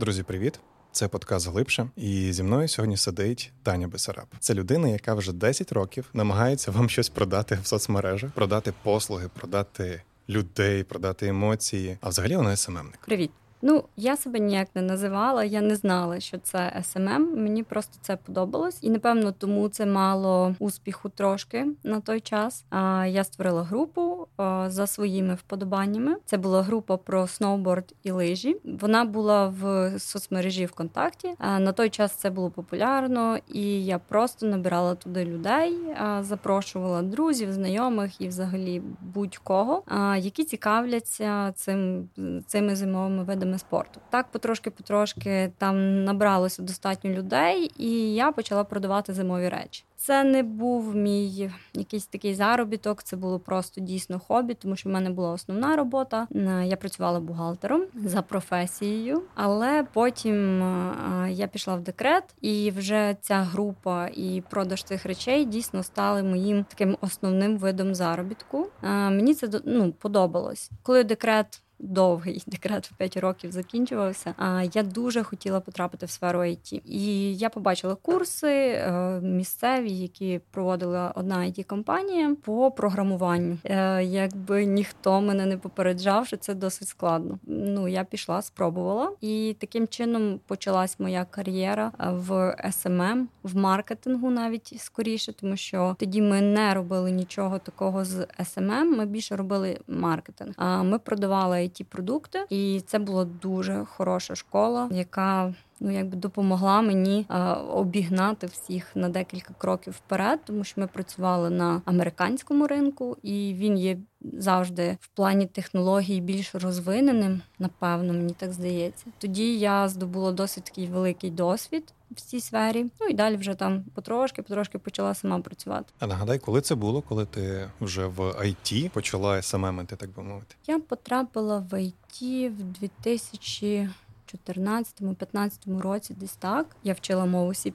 Друзі, привіт! Це подкаст глибше, і зі мною сьогодні сидить Таня Басараб. Це людина, яка вже 10 років намагається вам щось продати в соцмережах, продати послуги, продати людей, продати емоції. А взагалі вона SMM ник. Привіт. Ну, я себе ніяк не називала, я не знала, що це SMM, Мені просто це подобалось, і напевно тому це мало успіху трошки на той час. А я створила групу за своїми вподобаннями. Це була група про сноуборд і лижі. Вона була в соцмережі ВКонтакті. На той час це було популярно, і я просто набирала туди людей, запрошувала друзів, знайомих і, взагалі, будь-кого, які цікавляться цим цими зимовими видами видами спорту. Так, потрошки-потрошки там набралося достатньо людей, і я почала продавати зимові речі. Це не був мій якийсь такий заробіток, це було просто дійсно хобі, тому що в мене була основна робота. Е, я працювала бухгалтером за професією, але потім е, я пішла в декрет, і вже ця група і продаж цих речей дійсно стали моїм таким основним видом заробітку. Е, мені це ну, подобалось, коли декрет довгий декрет в 5 років закінчувався. А я дуже хотіла потрапити в сферу IT. І я побачила курси е, місцеві, які проводила одна it компанія по програмуванню. Е, якби ніхто мене не попереджав, що це досить складно. Ну я пішла, спробувала, і таким чином почалась моя кар'єра в SMM, в маркетингу навіть скоріше, тому що тоді ми не робили нічого такого з SMM, Ми більше робили маркетинг. А ми продавали it продукти, і це була дуже хороша школа, яка ну якби допомогла мені а, обігнати всіх на декілька кроків вперед, тому що ми працювали на американському ринку, і він є завжди в плані технологій більш розвиненим. Напевно, мені так здається. Тоді я здобула досить такий великий досвід. В цій сфері, ну і далі вже там потрошки, потрошки почала сама працювати. А нагадай, коли це було, коли ти вже в IT почала СММити, так би мовити? Я потрапила в IT в 2000 14-15 році, десь так я вчила мову C++,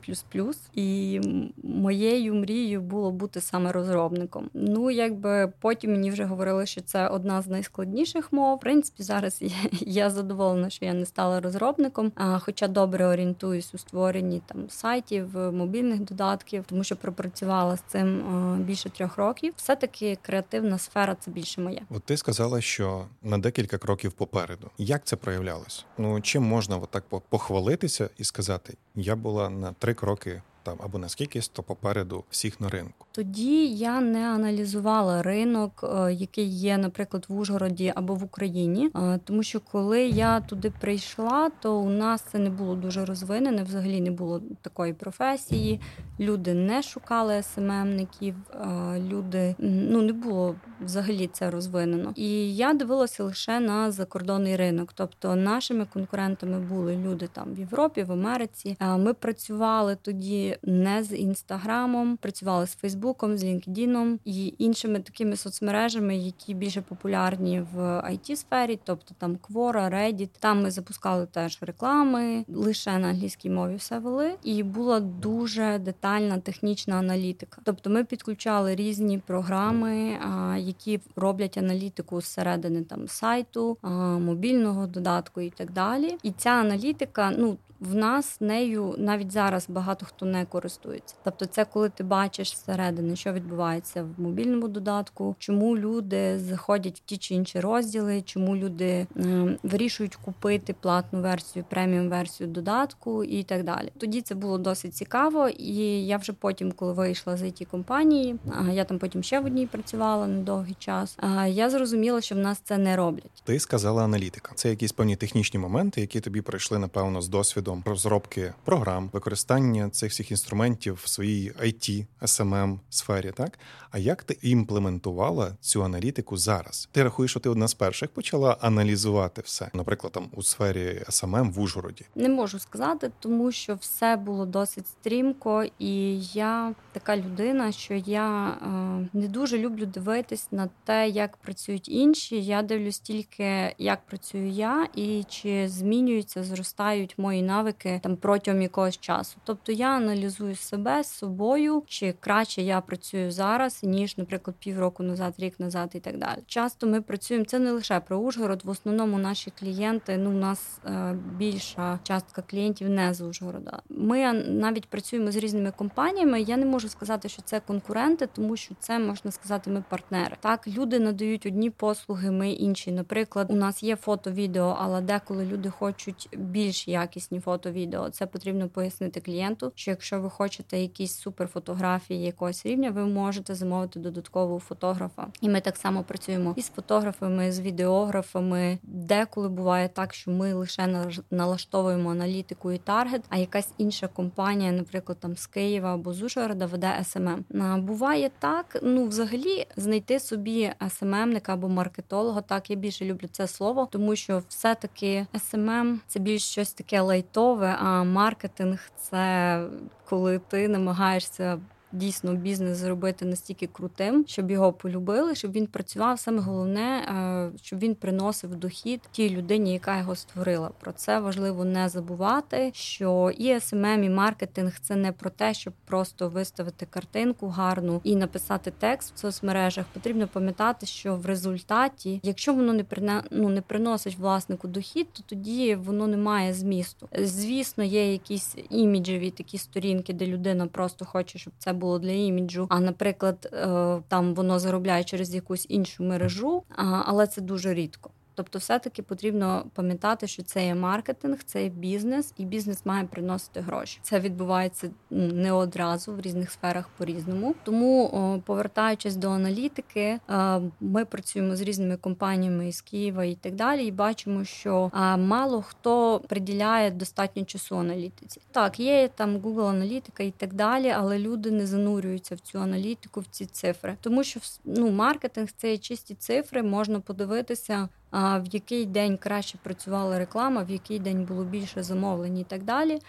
і моєю мрією було бути саме розробником. Ну якби потім мені вже говорили, що це одна з найскладніших мов. В принципі, зараз я задоволена, що я не стала розробником, а хоча добре орієнтуюсь у створенні там сайтів, мобільних додатків, тому що пропрацювала з цим більше трьох років. Все таки креативна сфера це більше моє. От ти сказала, що на декілька кроків попереду. Як це проявлялось? Ну чим можна отак похвалитися і сказати: я була на три кроки там або наскільки то попереду всіх на ринку. Тоді я не аналізувала ринок, е, який є, наприклад, в Ужгороді або в Україні, е, тому що коли я туди прийшла, то у нас це не було дуже розвинене. Взагалі не було такої професії. Люди не шукали СММників, е, люди ну не було взагалі це розвинено. І я дивилася лише на закордонний ринок. Тобто нашими конкурентами були люди там в Європі, в Америці. Ми працювали тоді не з інстаграмом, працювали з Фейсбуком, з LinkedIn і іншими такими соцмережами, які більше популярні в it сфері, тобто там Quora, Reddit. Там ми запускали теж реклами, лише на англійській мові все вели, і була дуже детальна технічна аналітика. Тобто, ми підключали різні програми, які роблять аналітику зсередини там сайту, мобільного додатку і так далі. І ця аналітика, ну в нас нею навіть зараз багато хто не користується. Тобто, це коли ти бачиш зсередини, що відбувається в мобільному додатку, чому люди заходять в ті чи інші розділи, чому люди е, вирішують купити платну версію, преміум версію додатку і так далі. Тоді це було досить цікаво, і я вже потім, коли вийшла з it компанії, я там потім ще в одній працювала на довгий час. Я зрозуміла, що в нас це не роблять. Ти сказала аналітика. Це якісь певні технічні моменти, які тобі прийшли напевно з досвідом розробки програм, використання цих всіх інструментів в своїй IT, SMM сфері, так а як ти імплементувала цю аналітику зараз? Ти рахуєш, що ти одна з перших почала аналізувати все, наприклад, там у сфері SMM в Ужгороді? Не можу сказати, тому що все було досить стрімко, і я така людина, що я е, не дуже люблю дивитись на те, як працюють інші. Я дивлюсь тільки, як працюю я, і чи змінюються, зростають мої навики там протягом якогось часу. Тобто я аналізую аналізую себе з собою, чи краще я працюю зараз, ніж, наприклад, півроку назад, рік назад і так далі. Часто ми працюємо це не лише про Ужгород. В основному наші клієнти. Ну, у нас е, більша частка клієнтів не з Ужгорода. Ми навіть працюємо з різними компаніями. Я не можу сказати, що це конкуренти, тому що це можна сказати, ми партнери. Так, люди надають одні послуги, ми інші. Наприклад, у нас є фото-відео, але деколи люди хочуть більш якісні фото-відео. Це потрібно пояснити клієнту. Що якщо ви хочете якісь суперфотографії якогось рівня, ви можете замовити додаткового фотографа. І ми так само працюємо із фотографами, з відеографами. Деколи буває так, що ми лише налаштовуємо аналітику і таргет, а якась інша компанія, наприклад, там з Києва або з Ужгорода, веде SMM. Буває так, ну взагалі знайти собі SMM ника або маркетолога. Так я більше люблю це слово, тому що все-таки SMM це більш щось таке лайтове, а маркетинг це коли ти намагаєшся дійсно бізнес зробити настільки крутим, щоб його полюбили, щоб він працював. Саме головне, е, щоб він приносив дохід тій людині, яка його створила. Про це важливо не забувати. Що і SMM, і маркетинг це не про те, щоб просто виставити картинку гарну і написати текст в соцмережах. Потрібно пам'ятати, що в результаті, якщо воно не прина... ну, не приносить власнику дохід, то тоді воно не має змісту. Звісно, є якісь іміджеві такі сторінки, де людина просто хоче, щоб це було було для іміджу. А наприклад, е, там воно заробляє через якусь іншу мережу, але це дуже рідко. Тобто, все-таки потрібно пам'ятати, що це є маркетинг, це є бізнес, і бізнес має приносити гроші. Це відбувається не одразу в різних сферах по-різному. Тому, повертаючись до аналітики, е, ми працюємо з різними компаніями із Києва і так далі, і бачимо, що мало хто приділяє достатньо часу аналітиці. Так, є там Google аналітика і так далі, але люди не занурюються в цю аналітику, в ці цифри, тому що ну, маркетинг це чисті цифри, можна подивитися в який день краще працювала реклама, в який день було більше замовлень і так далі.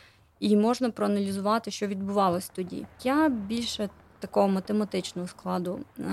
І можна проаналізувати, що відбувалось тоді. Я більше такого математичного складу е,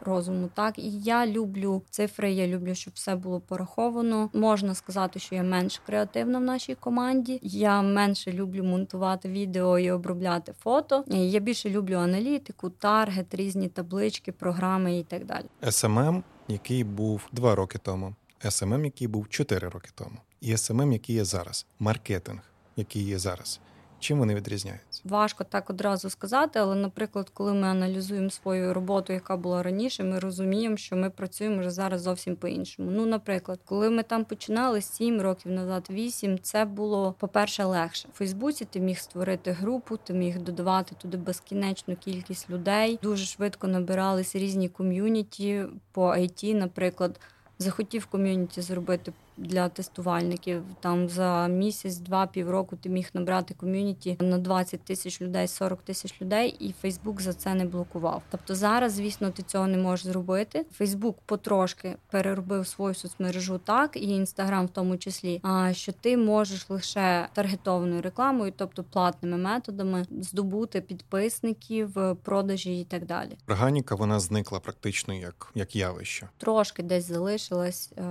розуму. Так і я люблю цифри. Я люблю, щоб все було пораховано. Можна сказати, що я менш креативна в нашій команді. Я менше люблю монтувати відео і обробляти фото. Я більше люблю аналітику, таргет, різні таблички, програми і так далі. SMM який був два роки тому, SMM, який був чотири роки тому, і SMM, який є зараз, маркетинг, який є зараз. Чим вони відрізняються? Важко так одразу сказати, але, наприклад, коли ми аналізуємо свою роботу, яка була раніше, ми розуміємо, що ми працюємо вже зараз зовсім по-іншому. Ну, наприклад, коли ми там починали 7 років назад, 8, це було по-перше легше. У Фейсбуці ти міг створити групу, ти міг додавати туди безкінечну кількість людей. Дуже швидко набиралися різні ком'юніті по IT, наприклад. Захотів ком'юніті зробити для тестувальників. Там за місяць, два півроку ти міг набрати ком'юніті на 20 тисяч людей, 40 тисяч людей, і Фейсбук за це не блокував. Тобто зараз, звісно, ти цього не можеш зробити. Фейсбук потрошки переробив свою соцмережу так, і інстаграм в тому числі. А що ти можеш лише таргетованою рекламою, тобто платними методами, здобути підписників, продажі і так далі. Органіка вона зникла практично як як явище. Трошки десь залишилась, е,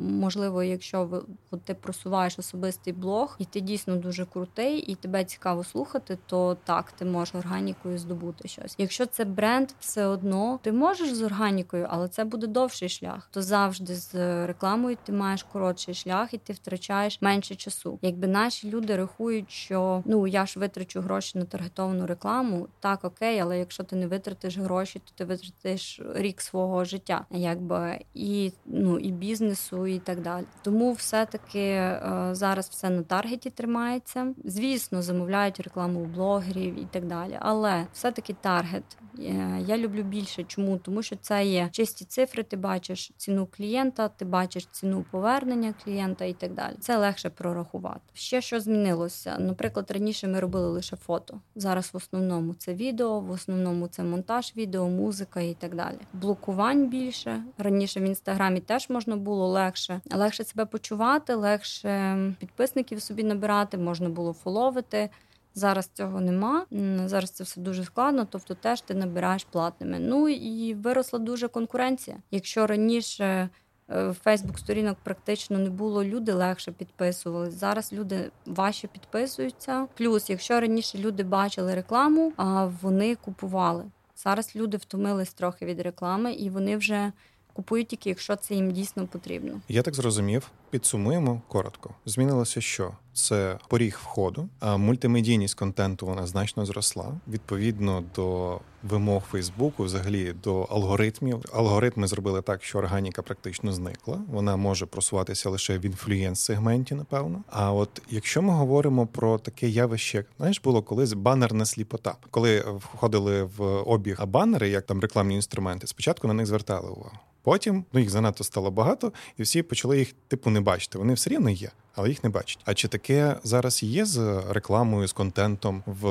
можливо особливо, якщо ви ти просуваєш особистий блог, і ти дійсно дуже крутий, і тебе цікаво слухати, то так, ти можеш органікою здобути щось. Якщо це бренд, все одно ти можеш з органікою, але це буде довший шлях. То завжди з рекламою ти маєш коротший шлях, і ти втрачаєш менше часу. Якби наші люди рахують, що ну я ж витрачу гроші на таргетовану рекламу, так окей, але якщо ти не витратиш гроші, то ти витратиш рік свого життя, якби і ну і бізнесу, і так далі далі. Тому все-таки е, зараз все на таргеті тримається. Звісно, замовляють рекламу у блогерів і так далі. Але все-таки таргет е, я люблю більше. Чому? Тому що це є чисті цифри. Ти бачиш ціну клієнта, ти бачиш ціну повернення клієнта і так далі. Це легше прорахувати. Ще що змінилося. Наприклад, раніше ми робили лише фото. Зараз в основному це відео, в основному це монтаж відео, музика і так далі. Блокувань більше раніше в інстаграмі теж можна було легше легше себе почувати, легше підписників собі набирати, можна було фоловити. Зараз цього нема. Зараз це все дуже складно, тобто теж ти набираєш платними. Ну і виросла дуже конкуренція. Якщо раніше в Фейсбук сторінок практично не було. Люди легше підписували. Зараз люди важче підписуються. Плюс, якщо раніше люди бачили рекламу, а вони купували. Зараз люди втомились трохи від реклами, і вони вже купують тільки, якщо це їм дійсно потрібно. Я так зрозумів. Підсумуємо коротко. Змінилося, що це поріг входу, а мультимедійність контенту вона значно зросла. Відповідно до вимог Фейсбуку, взагалі до алгоритмів. Алгоритми зробили так, що органіка практично зникла. Вона може просуватися лише в інфлюєнс-сегменті, напевно. А от якщо ми говоримо про таке явище, знаєш, було колись банерна сліпота, коли входили в обіг банери, як там рекламні інструменти, спочатку на них звертали увагу. Потім ну їх занадто стало багато, і всі почали їх типу не бачити. Вони все рівно є але їх не бачать. А чи таке зараз є з рекламою, з контентом в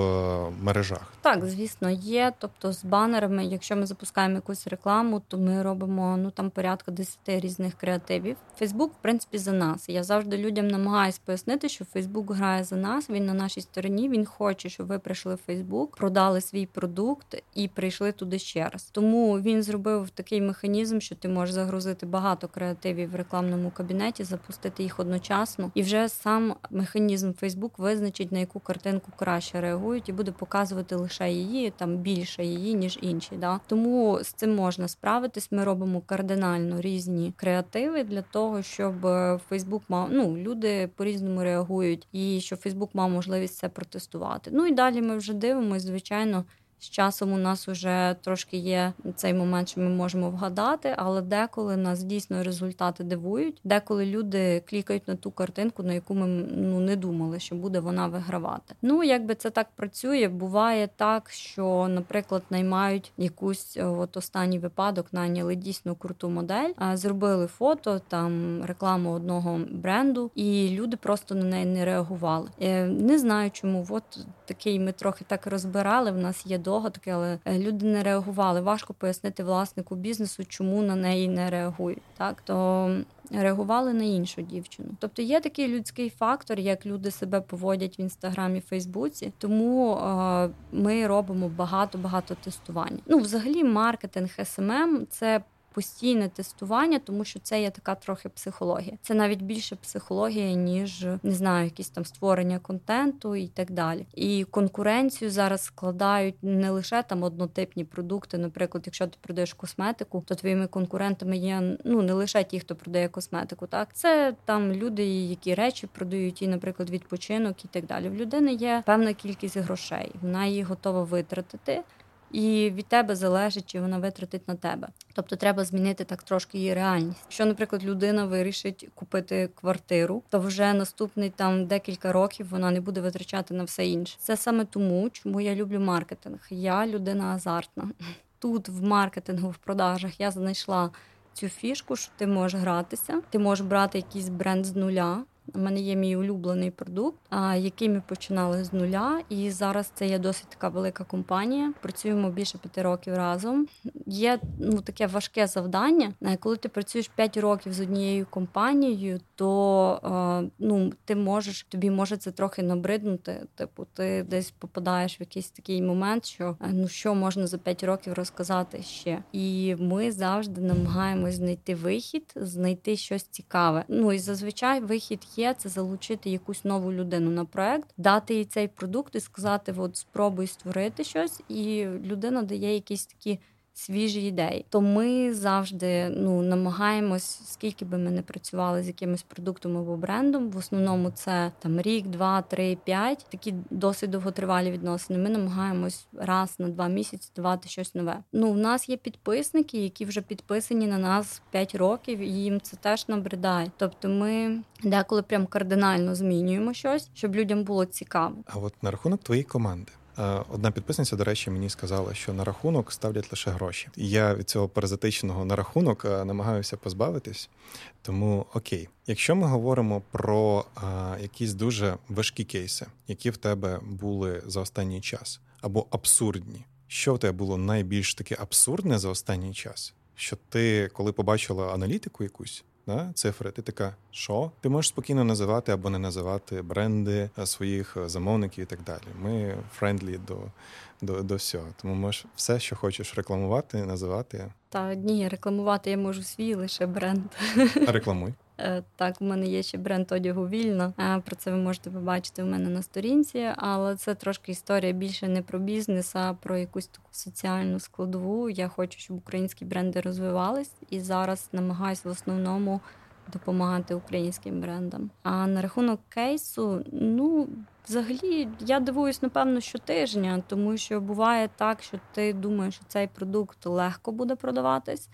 мережах? Так, звісно, є. Тобто з банерами, якщо ми запускаємо якусь рекламу, то ми робимо ну там порядка 10 різних креативів. Фейсбук, в принципі, за нас. Я завжди людям намагаюсь пояснити, що Фейсбук грає за нас. Він на нашій стороні. Він хоче, щоб ви прийшли в Фейсбук, продали свій продукт і прийшли туди ще раз. Тому він зробив такий механізм, що ти можеш загрузити багато креативів в рекламному кабінеті, запустити їх одночасно і вже сам механізм Facebook визначить, на яку картинку краще реагують, і буде показувати лише її, там більше її, ніж інші. Да? Тому з цим можна справитись. Ми робимо кардинально різні креативи для того, щоб Facebook мав ну люди по-різному реагують, і щоб Facebook мав можливість це протестувати. Ну і далі ми вже дивимося, звичайно. З часом у нас вже трошки є цей момент, що ми можемо вгадати, але деколи нас дійсно результати дивують. Деколи люди клікають на ту картинку, на яку ми ну не думали, що буде вона вигравати. Ну якби це так працює, буває так, що, наприклад, наймають якусь от останній випадок, найняли дійсно круту модель, зробили фото там рекламу одного бренду, і люди просто на неї не реагували. Е, не знаю, чому от такий ми трохи так розбирали. В нас є догадки, але е, люди не реагували. Важко пояснити власнику бізнесу, чому на неї не реагують. Так то реагували на іншу дівчину. Тобто є такий людський фактор, як люди себе поводять в інстаграмі, Фейсбуці. Тому е, ми робимо багато багато тестувань. Ну, взагалі, маркетинг SMM – це постійне тестування, тому що це є така трохи психологія. Це навіть більше психологія, ніж не знаю, якісь там створення контенту і так далі. І конкуренцію зараз складають не лише там однотипні продукти. Наприклад, якщо ти продаєш косметику, то твоїми конкурентами є ну не лише ті, хто продає косметику. Так це там люди, які речі продають, і, наприклад, відпочинок і так далі. В людини є певна кількість грошей, вона її готова витратити і від тебе залежить, чи вона витратить на тебе. Тобто треба змінити так трошки її реальність. Якщо, наприклад, людина вирішить купити квартиру, то вже наступний там декілька років вона не буде витрачати на все інше. Це саме тому, чому я люблю маркетинг. Я людина азартна. Тут в маркетингу, в продажах я знайшла цю фішку, що ти можеш гратися, ти можеш брати якийсь бренд з нуля. У мене є мій улюблений продукт, який ми починали з нуля, і зараз це є досить така велика компанія. Працюємо більше п'яти років разом. Є ну таке важке завдання. Коли ти працюєш п'ять років з однією компанією, то ну ти можеш тобі може це трохи набриднути. Типу, ти десь попадаєш в якийсь такий момент, що ну що можна за п'ять років розказати ще. І ми завжди намагаємось знайти вихід, знайти щось цікаве. Ну і зазвичай вихід є це залучити якусь нову людину на проект, дати їй цей продукт і сказати: от спробуй створити щось, і людина дає якісь такі свіжі ідеї. То ми завжди ну намагаємось, скільки би ми не працювали з якимось продуктом або брендом. В основному це там рік, два, три, п'ять. Такі досить довготривалі відносини. Ми намагаємось раз на два місяці давати щось нове. Ну, в нас є підписники, які вже підписані на нас 5 років, і їм це теж набридає. Тобто, ми деколи прям кардинально змінюємо щось, щоб людям було цікаво. А от на рахунок твоєї команди. Е, одна підписниця, до речі, мені сказала, що на рахунок ставлять лише гроші. Я від цього паразитичного на рахунок е, намагаюся позбавитись. Тому окей, якщо ми говоримо про а, е, якісь дуже важкі кейси, які в тебе були за останній час, або абсурдні, що в тебе було найбільш таке абсурдне за останній час? Що ти, коли побачила аналітику якусь, да, цифри, ти така, що? Ти можеш спокійно називати або не називати бренди е, своїх е, замовників і так далі. Ми friendly до до, до всього. Тому можеш все, що хочеш рекламувати, називати. Та ні, рекламувати я можу свій лише бренд. Рекламуй. Е, так, у мене є ще бренд одягу вільно. Про це ви можете побачити у мене на сторінці, але це трошки історія більше не про бізнес, а про якусь таку соціальну складову. Я хочу, щоб українські бренди розвивались, і зараз намагаюся в основному допомагати українським брендам. А на рахунок кейсу, ну взагалі я дивуюсь, напевно, щотижня, тому що буває так, що ти думаєш, що цей продукт легко буде продаватись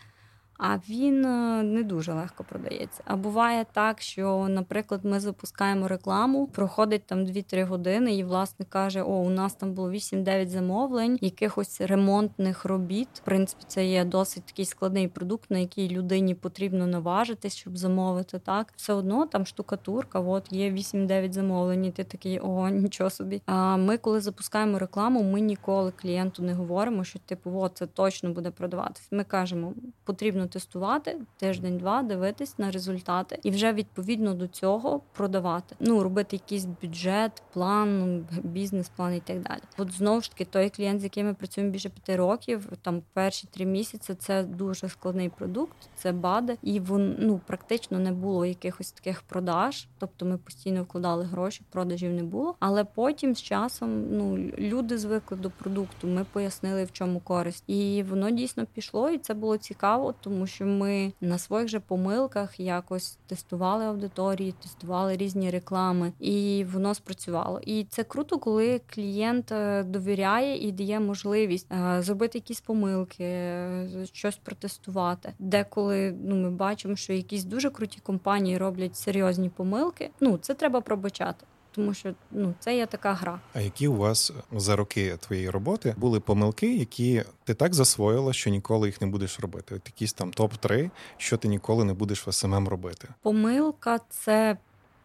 а він е, не дуже легко продається. А буває так, що, наприклад, ми запускаємо рекламу, проходить там 2-3 години, і власник каже: О, у нас там було 8-9 замовлень, якихось ремонтних робіт. В принципі, це є досить такий складний продукт, на який людині потрібно наважитись, щоб замовити. Так, все одно там штукатурка, от є 8-9 замовлень. і Ти такий ого, нічого собі. А ми, коли запускаємо рекламу, ми ніколи клієнту не говоримо, що типу, от це точно буде продаватись. Ми кажемо, потрібно потрібно тестувати тиждень-два, дивитись на результати і вже відповідно до цього продавати. Ну робити якийсь бюджет, план, бізнес-план і так далі. От знову ж таки, той клієнт, з яким ми працюємо більше п'яти років, там перші три місяці це дуже складний продукт, це бади, і вон ну практично не було якихось таких продаж. Тобто ми постійно вкладали гроші, продажів не було. Але потім з часом ну люди звикли до продукту. Ми пояснили в чому користь, і воно дійсно пішло, і це було цікаво, тому тому що ми на своїх же помилках якось тестували аудиторії, тестували різні реклами, і воно спрацювало. І це круто, коли клієнт е, довіряє і дає можливість е, зробити якісь помилки, е, щось протестувати. Деколи ну ми бачимо, що якісь дуже круті компанії роблять серйозні помилки. Ну це треба пробачати тому що ну це є така гра. А які у вас за роки твоєї роботи були помилки, які ти так засвоїла, що ніколи їх не будеш робити? От якісь там топ 3 що ти ніколи не будеш в SMM робити? Помилка це.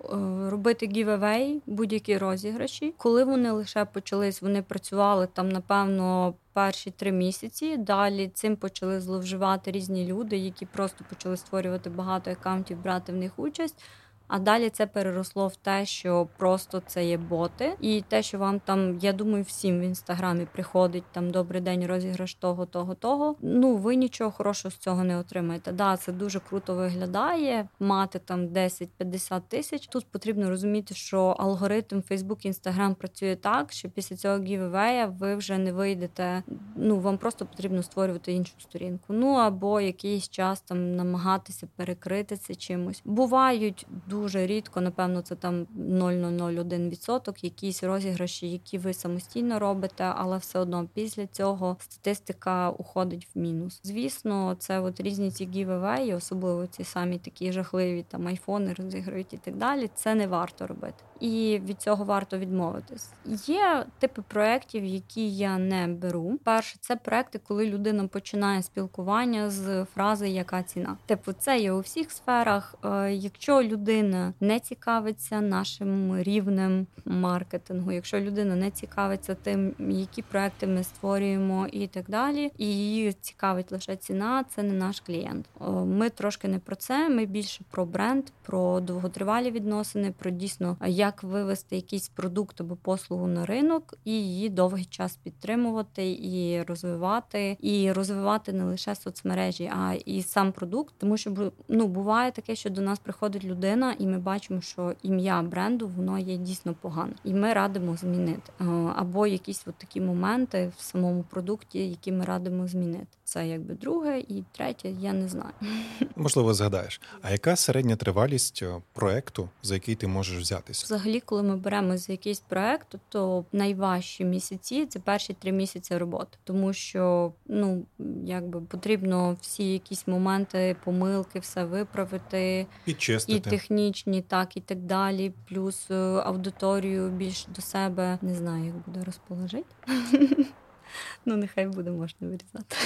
Е, робити giveaway, будь-які розіграші. Коли вони лише почались, вони працювали там, напевно, перші три місяці. Далі цим почали зловживати різні люди, які просто почали створювати багато аккаунтів, брати в них участь. А далі це переросло в те, що просто це є боти, і те, що вам там, я думаю, всім в інстаграмі приходить там добрий день, розіграш того, того, того. Ну ви нічого хорошого з цього не отримаєте. Да, це дуже круто виглядає. Мати там 10-50 тисяч. Тут потрібно розуміти, що алгоритм Facebook, Instagram працює так, що після цього giveaway я ви вже не вийдете. Ну вам просто потрібно створювати іншу сторінку. Ну або якийсь час там намагатися перекрити це чимось. Бувають дуже дуже рідко, напевно, це там 0,001%, якісь розіграші, які ви самостійно робите, але все одно після цього статистика уходить в мінус. Звісно, це от різні ці гівевеї, особливо ці самі такі жахливі там айфони розіграють і так далі. Це не варто робити і від цього варто відмовитись. Є типи проєктів, які я не беру. Перше, це проекти, коли людина починає спілкування з фрази Яка ціна? Типу, це є у всіх сферах. Е, якщо людина не цікавиться нашим рівнем маркетингу, якщо людина не цікавиться тим, які проекти ми створюємо, і так далі, і її цікавить лише ціна, це не наш клієнт. Ми трошки не про це. Ми більше про бренд, про довготривалі відносини, про дійсно як вивести якийсь продукт або послугу на ринок і її довгий час підтримувати і розвивати, і розвивати не лише соцмережі, а і сам продукт. Тому що ну буває таке, що до нас приходить людина, і ми бачимо, що ім'я бренду воно є дійсно погане, і ми радимо змінити або якісь от такі моменти в самому продукті, які ми радимо змінити. Це якби друге і третє, я не знаю. Можливо, згадаєш. А яка середня тривалість е, проекту, за який ти можеш взятися? Взагалі, коли ми беремо за якийсь проект, то найважчі місяці це перші три місяці роботи, тому що ну якби потрібно всі якісь моменти, помилки, все виправити Підчистити. і технічні, так і так далі. Плюс е, аудиторію більш до себе не знаю, як буде розположити. Ну, нехай буде, можна вирізати.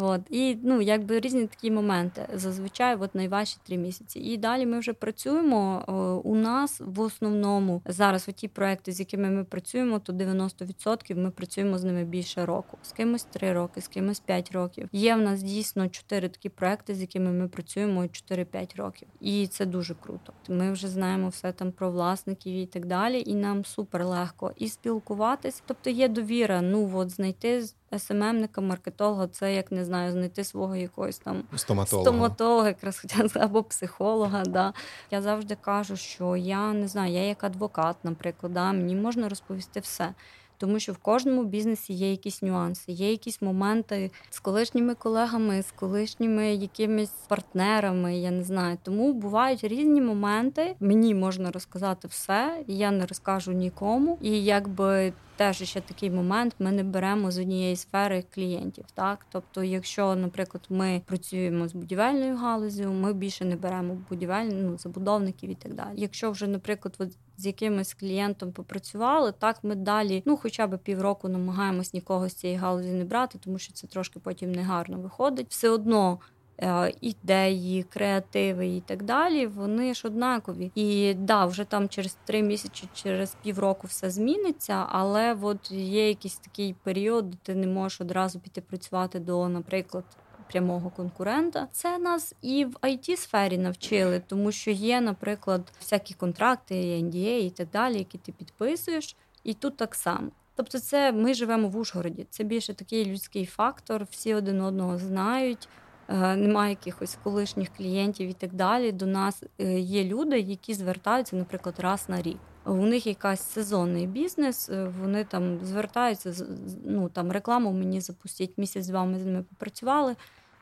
От. І ну, якби різні такі моменти. Зазвичай от найважчі три місяці. І далі ми вже працюємо. У нас в основному зараз ті проекти, з якими ми працюємо, то 90% ми працюємо з ними більше року. З кимось три роки, з кимось п'ять років. Є в нас дійсно чотири такі проекти, з якими ми працюємо 4-5 років. І це дуже круто. Ми вже знаємо все там про власників і так далі. І нам супер легко і спілкуватись. Тобто є довіра. Ну от знайти SMM ника, маркетолога, це як не знаю, знайти свого якогось там стоматолога, стоматолога якраз або психолога. Да. Я завжди кажу, що я не знаю, я як адвокат, наприклад, да, мені можна розповісти все. Тому що в кожному бізнесі є якісь нюанси, є якісь моменти з колишніми колегами, з колишніми якимись партнерами. Я не знаю. Тому бувають різні моменти. Мені можна розказати все, я не розкажу нікому. І якби теж ще такий момент, ми не беремо з однієї сфери клієнтів. Так, тобто, якщо, наприклад, ми працюємо з будівельною галуззю, ми більше не беремо будівельних ну, забудовників і так далі. Якщо вже, наприклад, з якимось клієнтом попрацювали, так ми далі, ну хоча б півроку намагаємось нікого з цієї галузі не брати, тому що це трошки потім негарно виходить. Все одно Е, ідеї, креативи і так далі, вони ж однакові. І да, вже там через три місяці, через півроку все зміниться, але от є якийсь такий період, де ти не можеш одразу піти працювати до, наприклад. Прямого конкурента це нас і в it сфері навчили, тому що є, наприклад, всякі контракти, NDA і так далі, які ти підписуєш, і тут так само. Тобто, це ми живемо в Ужгороді. Це більше такий людський фактор, всі один одного знають. Е, немає якихось колишніх клієнтів і так далі. До нас е, є люди, які звертаються, наприклад, раз на рік. У них якась сезонний бізнес, е, вони там звертаються ну там рекламу мені запустять місяць з вами з ними попрацювали.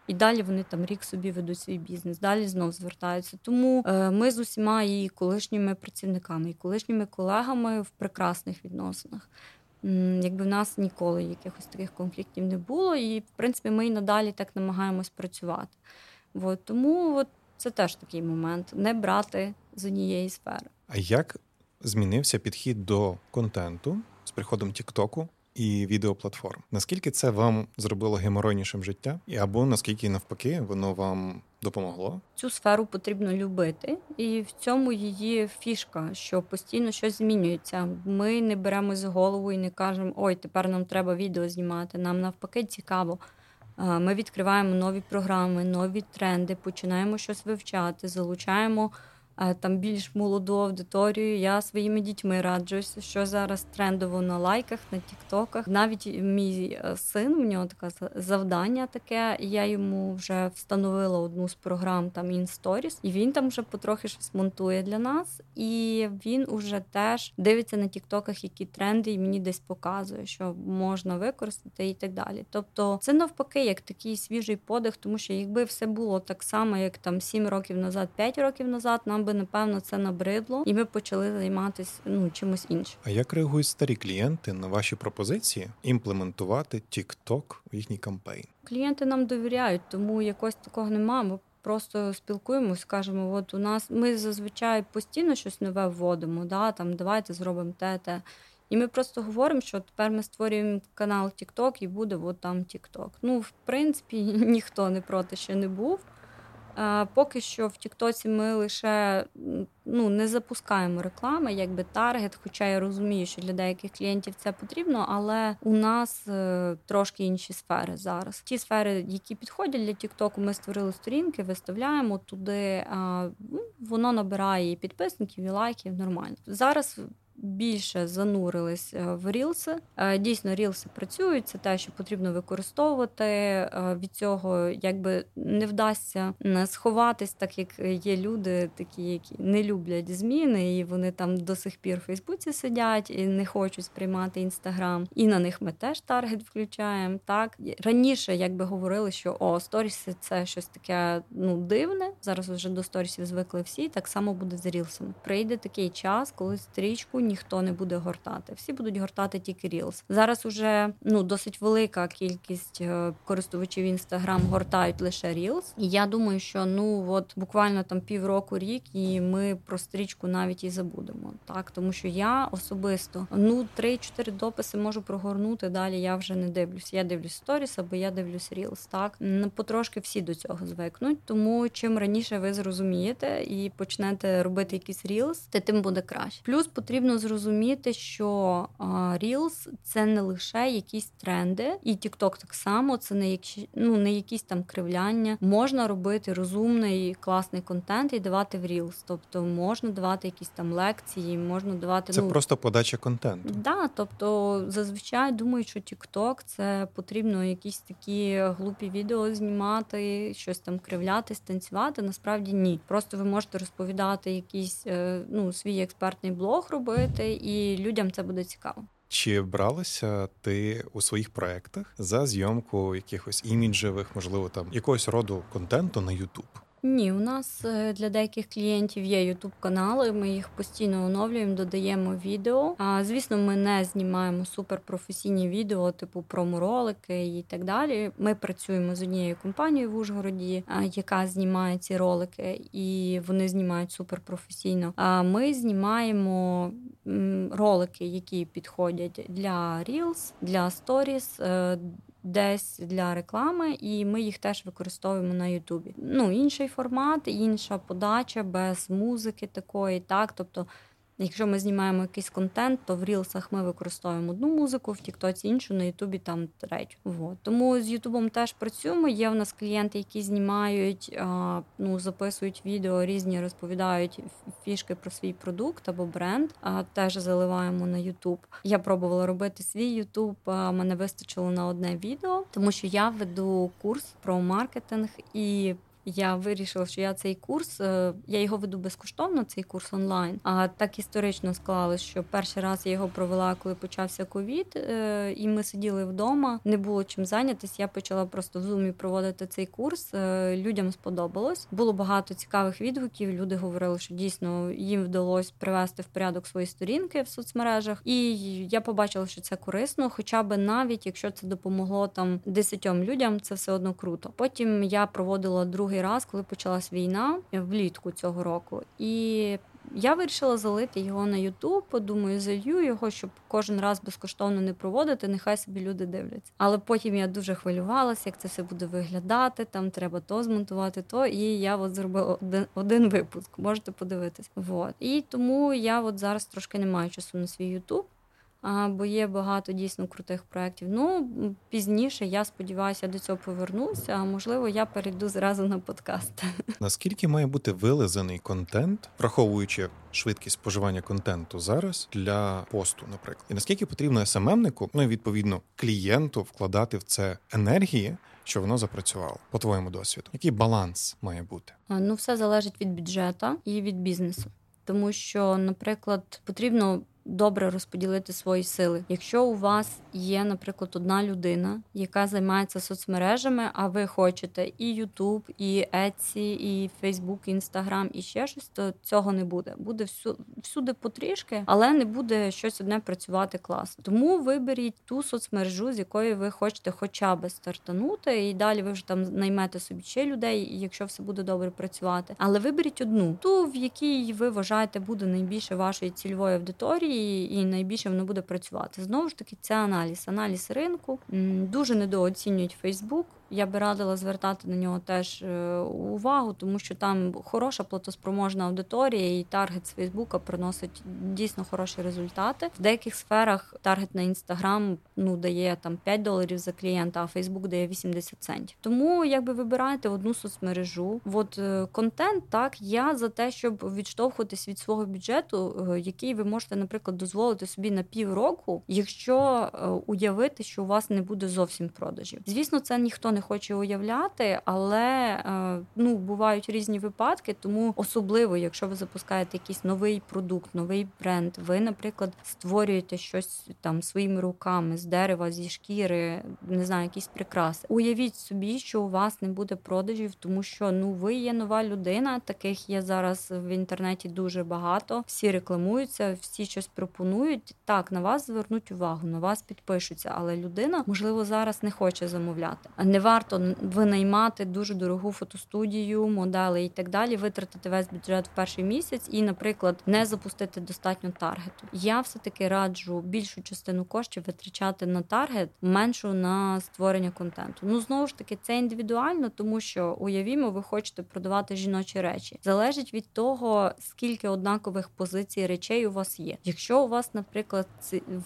І далі вони там рік собі ведуть свій бізнес, далі знов звертаються. Тому е, ми з усіма і колишніми працівниками, і колишніми колегами в прекрасних відносинах якби в нас ніколи якихось таких конфліктів не було, і в принципі ми і надалі так намагаємось працювати. От, тому от це теж такий момент не брати з однієї сфери. А як змінився підхід до контенту з приходом Тіктоку? І відеоплатформ. Наскільки це вам зробило геморойнішим життя, або наскільки навпаки воно вам допомогло? Цю сферу потрібно любити, і в цьому її фішка, що постійно щось змінюється. Ми не беремо з голову і не кажемо Ой, тепер нам треба відео знімати. Нам навпаки цікаво. Ми відкриваємо нові програми, нові тренди, починаємо щось вивчати, залучаємо там більш молоду аудиторію. Я своїми дітьми раджусь, що зараз трендово на лайках, на тіктоках. Навіть мій е, син в нього таке завдання таке. Я йому вже встановила одну з програм там InStories, і він там вже потрохи щось монтує для нас. І він уже теж дивиться на тіктоках, які тренди, і мені десь показує, що можна використати і так далі. Тобто, це навпаки, як такий свіжий подих, тому що якби все було так само, як там 7 років назад, 5 років назад, нам би напевно це набридло, і ми почали займатися ну чимось іншим. А як реагують старі клієнти на ваші пропозиції імплементувати TikTok в їхній кампанії? Клієнти нам довіряють, тому якось такого немає. Ми Просто спілкуємось, кажемо, от у нас ми зазвичай постійно щось нове вводимо. Да, там давайте зробимо те, те. І ми просто говоримо, що тепер ми створюємо канал TikTok і буде от там TikTok. Ну, в принципі, ніхто не проти ще не був. Поки що в Тіктоці ми лише ну, не запускаємо реклами, якби таргет. Хоча я розумію, що для деяких клієнтів це потрібно, але у нас е, трошки інші сфери зараз. Ті сфери, які підходять для Тіктоку, ми створили сторінки, виставляємо туди. Ну, воно набирає і підписників, і лайків. Нормально зараз більше занурились е, в рілси. Е, дійсно, рілси працюють, це те, що потрібно використовувати. Е, від цього якби не вдасться сховатись, так як є люди, такі, які не люблять зміни, і вони там до сих пір в Фейсбуці сидять і не хочуть сприймати інстаграм. І на них ми теж таргет включаємо. Так раніше, якби говорили, що о, сторіси це щось таке ну дивне. Зараз вже до сторісів звикли всі. Так само буде з рілсами. Прийде такий час, коли стрічку ніхто не буде гортати. Всі будуть гортати тільки Reels. Зараз уже ну досить велика кількість е, користувачів Instagram гортають лише Reels. І я думаю, що ну от буквально там півроку рік, і ми про стрічку навіть і забудемо. Так, тому що я особисто ну 3-4 дописи можу прогорнути. Далі я вже не дивлюсь. Я дивлюсь сторіс або я дивлюсь Reels. Так потрошки всі до цього звикнуть. Тому чим раніше ви зрозумієте і почнете робити якийсь Reels, то тим буде краще. Плюс потрібно зрозуміти, що Reels – це не лише якісь тренди, і TikTok так само. Це не які, ну не якісь там кривляння. Можна робити розумний класний контент і давати в Reels. Тобто можна давати якісь там лекції, можна давати це ну, просто подача контенту. Да, тобто зазвичай думаю, що TikTok – це потрібно якісь такі глупі відео знімати, щось там кривляти, станцювати. Насправді ні. Просто ви можете розповідати якийсь е, ну свій експертний блог робити, і людям це буде цікаво. Чи бралася ти у своїх проектах за зйомку якихось іміджевих, можливо, там якогось роду контенту на YouTube? Ні, у нас е, для деяких клієнтів є ютуб канали. Ми їх постійно оновлюємо, додаємо відео. А звісно, ми не знімаємо суперпрофесійні відео, типу проморолики і так далі. Ми працюємо з однією компанією в Ужгороді, яка знімає ці ролики, і вони знімають суперпрофесійно. А ми знімаємо ролики, які підходять для Reels, для Stories, е, десь для реклами, і ми їх теж використовуємо на Ютубі. Ну, інший формат, інша подача без музики такої, так. Тобто Якщо ми знімаємо якийсь контент, то в рілсах ми використовуємо одну музику, в Тіктоці іншу, на Ютубі там третю. Вот. Тому з Ютубом теж працюємо. Є в нас клієнти, які знімають, ну записують відео, різні розповідають фішки про свій продукт або бренд. А теж заливаємо на Ютуб. Я пробувала робити свій Ютуб. Мене вистачило на одне відео, тому що я веду курс про маркетинг і я вирішила, що я цей курс, е, я його веду безкоштовно, цей курс онлайн. А так історично склалось, що перший раз я його провела, коли почався ковід, е, і ми сиділи вдома, не було чим зайнятися. Я почала просто в зумі проводити цей курс. Е, людям сподобалось. Було багато цікавих відгуків. Люди говорили, що дійсно їм вдалося привести в порядок свої сторінки в соцмережах, і я побачила, що це корисно, хоча би навіть якщо це допомогло там десятьом людям, це все одно круто. Потім я проводила другий другий раз, коли почалась війна влітку цього року, і я вирішила залити його на Ютуб. Подумаю, залью його, щоб кожен раз безкоштовно не проводити. Нехай собі люди дивляться. Але потім я дуже хвилювалася, як це все буде виглядати. Там треба то змонтувати, то і я от зробила один один випуск. Можете подивитись. Вот. І тому я от зараз трошки не маю часу на свій Ютуб бо є багато дійсно крутих проєктів. Ну пізніше я сподіваюся, до цього повернуся. А можливо, я перейду зразу на подкаст. Наскільки має бути вилизаний контент, враховуючи швидкість споживання контенту зараз для посту, наприклад, і наскільки потрібно СММнику, ну і відповідно клієнту вкладати в це енергії? Що воно запрацювало по твоєму досвіду? Який баланс має бути? Ну, все залежить від бюджету і від бізнесу, тому що, наприклад, потрібно добре розподілити свої сили. Якщо у вас є, наприклад, одна людина, яка займається соцмережами, а ви хочете і YouTube, і Etsy, і Facebook, і Instagram, і ще щось, то цього не буде. Буде всю, всюди потрішки, але не буде щось одне працювати класно. Тому виберіть ту соцмережу, з якої ви хочете хоча б стартанути, і далі ви вже там наймете собі ще людей, якщо все буде добре працювати. Але виберіть одну, ту, в якій ви вважаєте буде найбільше вашої цільової аудиторії і найбільше воно буде працювати. Знову ж таки, це аналіз, аналіз ринку. Дуже недооцінюють Фейсбук. Я би радила звертати на нього теж е, увагу, тому що там хороша платоспроможна аудиторія, і таргет з Фейсбука приносить дійсно хороші результати. В деяких сферах таргет на інстаграм ну дає там 5 доларів за клієнта, а Фейсбук дає 80 центів. Тому якби вибираєте одну соцмережу. От е, контент, так я за те, щоб відштовхуватись від свого бюджету, е, який ви можете, наприклад, дозволити собі на півроку, якщо уявити, що у вас не буде зовсім продажів. Звісно, це ніхто не хоче уявляти, але е, ну бувають різні випадки, тому особливо, якщо ви запускаєте якийсь новий продукт, новий бренд, ви, наприклад, створюєте щось там своїми руками з дерева, зі шкіри, не знаю, якісь прикраси. Уявіть собі, що у вас не буде продажів, тому що ну ви є нова людина. Таких є зараз в інтернеті дуже багато. Всі рекламуються, всі щось пропонують. Так на вас звернуть увагу, на вас підпишуться, але людина можливо зараз не хоче замовляти. Не варто винаймати дуже дорогу фотостудію, модели і так далі. Витратити весь бюджет в перший місяць і, наприклад, не запустити достатньо таргету. Я все таки раджу більшу частину коштів витрачати на таргет, меншу на створення контенту. Ну знову ж таки, це індивідуально, тому що уявімо, ви хочете продавати жіночі речі. Залежить від того, скільки однакових позицій речей у вас є. Якщо у вас, наприклад,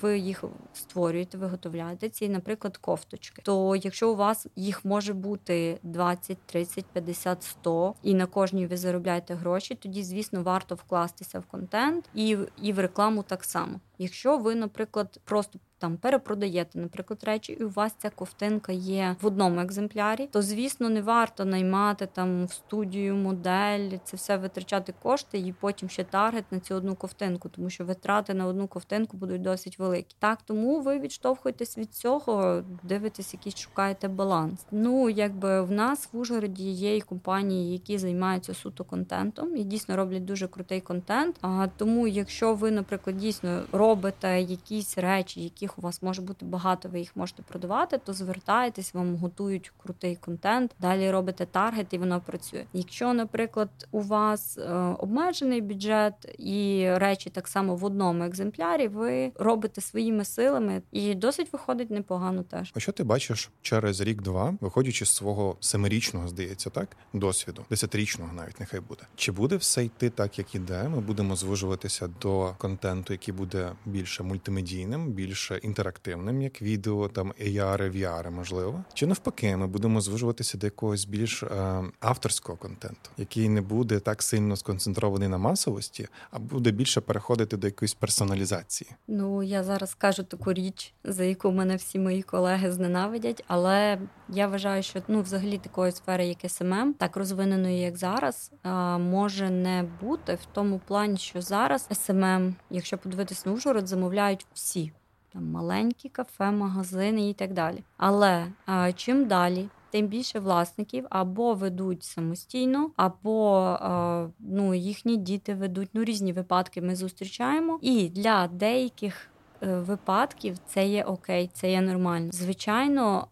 ви їх створюєте, виготовляєте ці, наприклад, кофточки, то якщо у вас їх може бути 20, 30, 50, 100, і на кожній ви заробляєте гроші, тоді звісно варто вкластися в контент і, і в рекламу так само. Якщо ви, наприклад, просто там перепродаєте, наприклад, речі, і у вас ця ковтинка є в одному екземплярі, то звісно не варто наймати там в студію модель, це все витрачати кошти і потім ще таргет на цю одну ковтинку, тому що витрати на одну ковтинку будуть досить великі. Так тому ви відштовхуєтесь від цього, дивитесь, якийсь шукаєте баланс. Ну якби в нас в Ужгороді є і компанії, які займаються суто контентом і дійсно роблять дуже крутий контент. А тому, якщо ви, наприклад, дійсно робите якісь речі, які яких у вас може бути багато, ви їх можете продавати, то звертайтесь, вам готують крутий контент. Далі робите таргет, і воно працює. Якщо, наприклад, у вас е, обмежений бюджет і речі так само в одному екземплярі, ви робите своїми силами, і досить виходить непогано. Теж а що ти бачиш через рік-два, виходячи з свого семирічного, здається, так досвіду, десятирічного навіть нехай буде. Чи буде все йти так, як іде? Ми будемо звужуватися до контенту, який буде більше мультимедійним, більше інтерактивним, як відео, там AR, VR, можливо, чи навпаки, ми будемо звужуватися до якогось більш е, авторського контенту, який не буде так сильно сконцентрований на масовості, а буде більше переходити до якоїсь персоналізації. Ну я зараз скажу таку річ, за яку мене всі мої колеги зненавидять, але я вважаю, що ну, взагалі такої сфери, як SMM, так розвиненої, як зараз, е, може не бути в тому плані, що зараз SMM, якщо подивитись на Ужгород, замовляють всі там маленькі кафе, магазини і так далі. Але а, чим далі? Тим більше власників або ведуть самостійно, або а, ну їхні діти ведуть ну різні випадки. Ми зустрічаємо, і для деяких Е, випадків це є окей, це є нормально. Звичайно,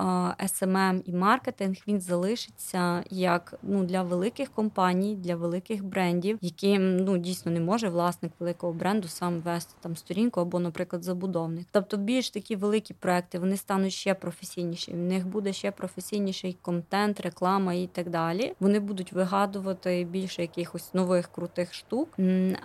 SMM і маркетинг він залишиться як ну для великих компаній, для великих брендів, яким ну дійсно не може власник великого бренду сам вести там сторінку або, наприклад, забудовник. Тобто, більш такі великі проекти вони стануть ще професійніші. В них буде ще професійніший контент, реклама і так далі. Вони будуть вигадувати більше якихось нових крутих штук.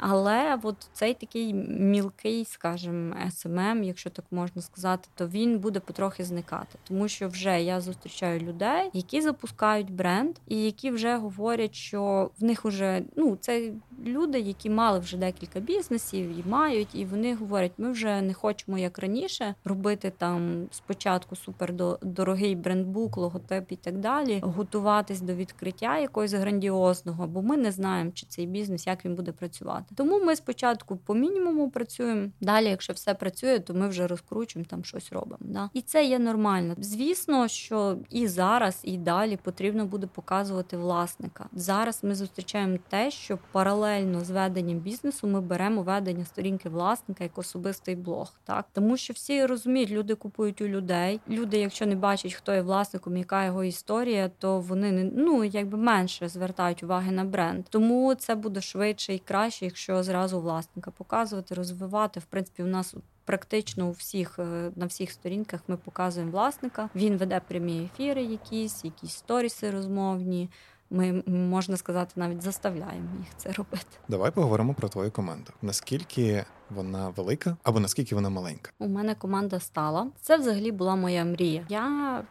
Але от цей такий мілкий, скажімо, SMM, мем, якщо так можна сказати, то він буде потрохи зникати, тому що вже я зустрічаю людей, які запускають бренд, і які вже говорять, що в них вже ну це люди, які мали вже декілька бізнесів і мають, і вони говорять: ми вже не хочемо як раніше робити там спочатку супер дорогий брендбук, логотип і так далі, готуватись до відкриття якогось грандіозного, бо ми не знаємо, чи цей бізнес як він буде працювати. Тому ми спочатку по мінімуму працюємо. Далі, якщо все працює, то ми вже розкручуємо там щось робимо. Да? І це є нормально. Звісно, що і зараз, і далі потрібно буде показувати власника. Зараз ми зустрічаємо те, що паралельно з веденням бізнесу ми беремо ведення сторінки власника як особистий блог. Так тому що всі розуміють, люди купують у людей. Люди, якщо не бачать, хто є власником, яка його історія, то вони не ну якби менше звертають уваги на бренд. Тому це буде швидше і краще, якщо зразу власника показувати, розвивати. В принципі, у нас. Практично у всіх е, на всіх сторінках ми показуємо власника. Він веде прямі ефіри, якісь, якісь сторіси розмовні. Ми можна сказати, навіть заставляємо їх це робити. Давай поговоримо про твою команду. Наскільки вона велика або наскільки вона маленька? У мене команда стала. Це взагалі була моя мрія. Я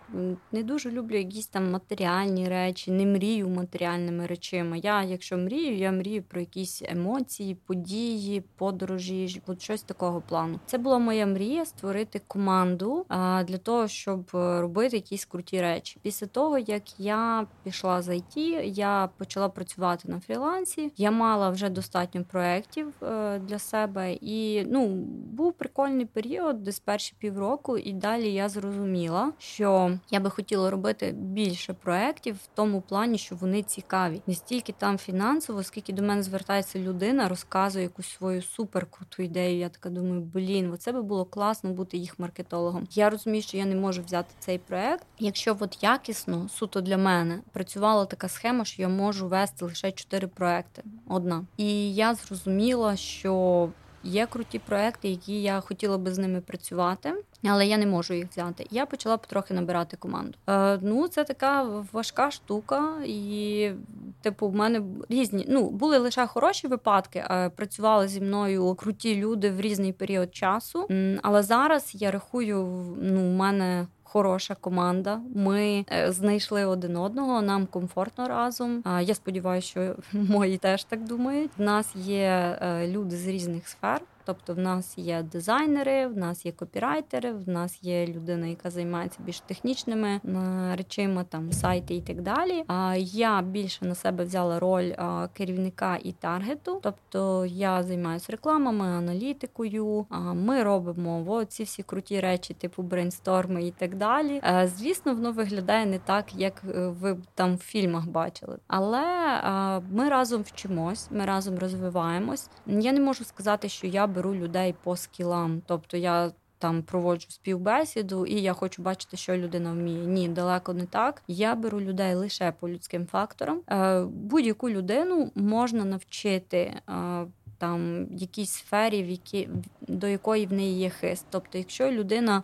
не дуже люблю якісь там матеріальні речі, не мрію матеріальними речами. Я, якщо мрію, я мрію про якісь емоції, події, подорожі, от щось такого плану. Це була моя мрія створити команду для того, щоб робити якісь круті речі. Після того як я пішла з IT, я почала працювати на фрілансі. Я мала вже достатньо проєктів е, для себе, ну був прикольний період, десь перші півроку, і далі я зрозуміла, що я би хотіла робити більше проєктів в тому плані, що вони цікаві, не стільки там фінансово, скільки до мене звертається людина, розказує якусь свою суперкруту ідею. Я така думаю, блін, це би було класно бути їх маркетологом. Я розумію, що я не можу взяти цей проект. Якщо от якісно, суто для мене працювала така схема, що я можу вести лише чотири проекти. Одна, і я зрозуміла, що Є круті проекти, які я хотіла би з ними працювати, але я не можу їх взяти. Я почала потрохи набирати команду. Е, Ну, це така важка штука, і типу, в мене різні ну були лише хороші випадки. а Працювали зі мною круті люди в різний період часу. Але зараз я рахую, ну, в мене хороша команда. Ми е, знайшли один одного. Нам комфортно разом. Я сподіваюся, що мої теж так думають. У нас є е, люди з різних сфер. Тобто, в нас є дизайнери, в нас є копірайтери, в нас є людина, яка займається більш технічними е, речима, там сайти і так далі. А я більше на себе взяла роль керівника і таргету. Тобто я займаюся рекламами, аналітикою. А ми робимо ці всі круті речі, типу брейнсторми і так далі. Е, звісно, воно виглядає не так, як е, ви там в фільмах бачили. Але ми разом вчимось, ми разом розвиваємось. Я не можу сказати, що я беру людей по скілам. Тобто я там проводжу співбесіду, і я хочу бачити, що людина вміє. Ні, далеко не так. Я беру людей лише по людським факторам. Е, будь-яку людину можна навчити е, там якійсь сфері, в які до якої в неї є хист. Тобто, якщо людина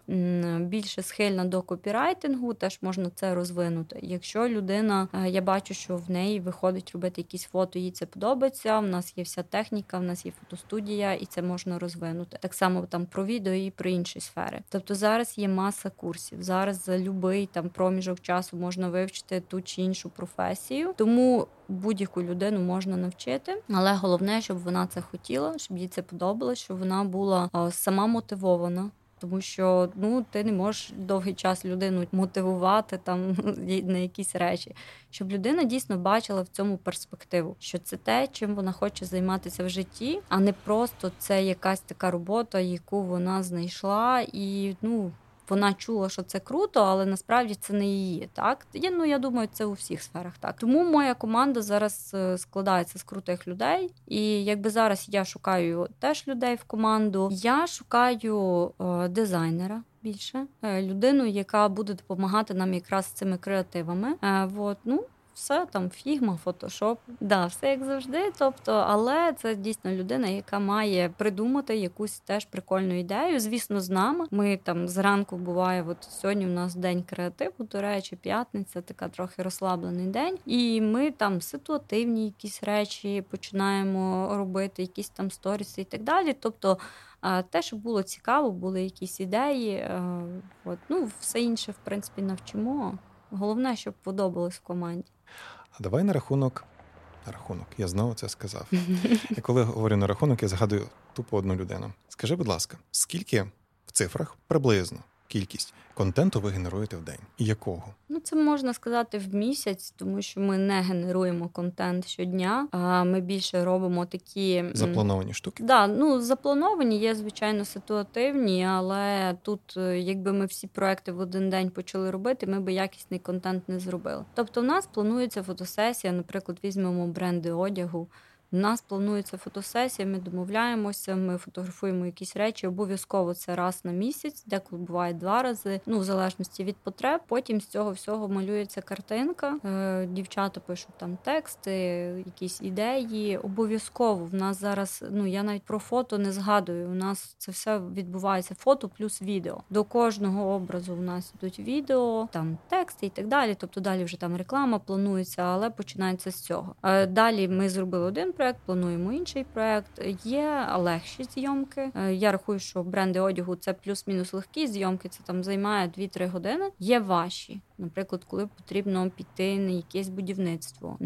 більше схильна до копірайтингу, теж можна це розвинути. Якщо людина, е, я бачу, що в неї виходить робити якісь фото, їй це подобається. В нас є вся техніка, в нас є фотостудія, і це можна розвинути. Так само там про відео і про інші сфери. Тобто зараз є маса курсів. Зараз за будь-який там проміжок часу можна вивчити ту чи іншу професію. Тому будь-яку людину можна навчити, але головне, щоб вона це хотіла, щоб їй це подобалось, щоб вона була сама мотивована. Тому що ну ти не можеш довгий час людину мотивувати там на якісь речі, щоб людина дійсно бачила в цьому перспективу, що це те, чим вона хоче займатися в житті, а не просто це якась така робота, яку вона знайшла, і ну вона чула, що це круто, але насправді це не її. Так я ну я думаю, це у всіх сферах так. Тому моя команда зараз е, складається з крутих людей, і якби зараз я шукаю теж людей в команду, я шукаю е, дизайнера. Більше е, людину, яка буде допомагати нам якраз з цими креативами. Е, от, ну все там фігма, фотошоп, да, все як завжди. Тобто, але це дійсно людина, яка має придумати якусь теж прикольну ідею. Звісно, з нами. Ми там зранку буває. От сьогодні у нас день креативу, до речі, п'ятниця, така трохи розслаблений день. І ми там ситуативні якісь речі починаємо робити, якісь там сторіси і так далі. Тобто. Те, щоб було цікаво, були якісь ідеї. Е, от. Ну, все інше, в принципі, навчимо. Головне, щоб подобалось в команді. А давай на рахунок. На рахунок, я знову це сказав. І коли говорю на рахунок, я згадую тупо одну людину. Скажи, будь ласка, скільки в цифрах приблизно кількість контенту ви генеруєте в день? І якого? Ну, це можна сказати в місяць, тому що ми не генеруємо контент щодня. А ми більше робимо такі заплановані штуки. Да, ну заплановані, є звичайно ситуативні, але тут, е, якби ми всі проекти в один день почали робити, ми би якісний контент не зробили. Тобто, в нас планується фотосесія, наприклад, візьмемо бренди одягу. У нас планується фотосесія, ми домовляємося, ми фотографуємо якісь речі. Обов'язково це раз на місяць, деколи буває два рази, ну в залежності від потреб. Потім з цього всього малюється картинка. Е, дівчата пишуть там тексти, якісь ідеї. Обов'язково в нас зараз. Ну я навіть про фото не згадую. У нас це все відбувається фото плюс відео. До кожного образу у нас ідуть відео, там тексти і так далі. Тобто далі вже там реклама планується, але починається з цього. Е, далі ми зробили один проект, плануємо інший проект. Є легші зйомки. Е, я рахую, що бренди одягу це плюс-мінус легкі зйомки. Це там займає 2-3 години. Є ваші. Наприклад, коли потрібно піти на якесь будівництво,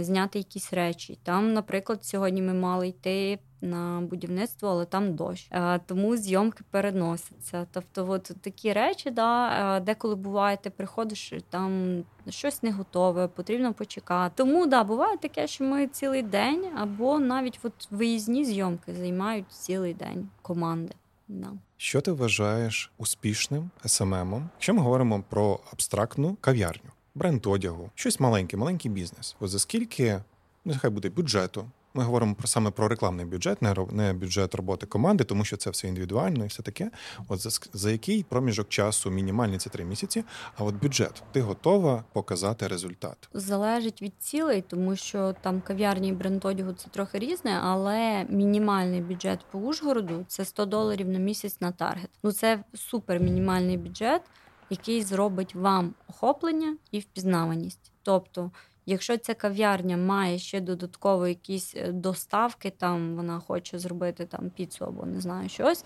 зняти якісь речі. Там, наприклад, сьогодні ми мали йти на будівництво, але там дощ. Е, тому зйомки переносяться. Тобто, от такі речі, да, е, деколи буває, ти приходиш там щось не готове, потрібно почекати. Тому да, буває таке, що ми цілий день або навіть от виїзні зйомки займають цілий день команди. Да. Що ти вважаєш успішним СММом, якщо ми говоримо про абстрактну кав'ярню, бренд одягу, щось маленьке, маленький бізнес? От за скільки нехай буде бюджету ми говоримо про саме про рекламний бюджет, не не бюджет роботи команди, тому що це все індивідуально і все таке. От за, за який проміжок часу мінімальний це три місяці. А от бюджет ти готова показати результат? Залежить від цілей, тому що там кав'ярні і бренд одягу це трохи різне, але мінімальний бюджет по Ужгороду це 100 доларів на місяць на таргет. Ну це супер мінімальний бюджет, який зробить вам охоплення і впізнаваність. Тобто Якщо ця кав'ярня має ще додатково якісь е, доставки, там вона хоче зробити там піцу або не знаю щось,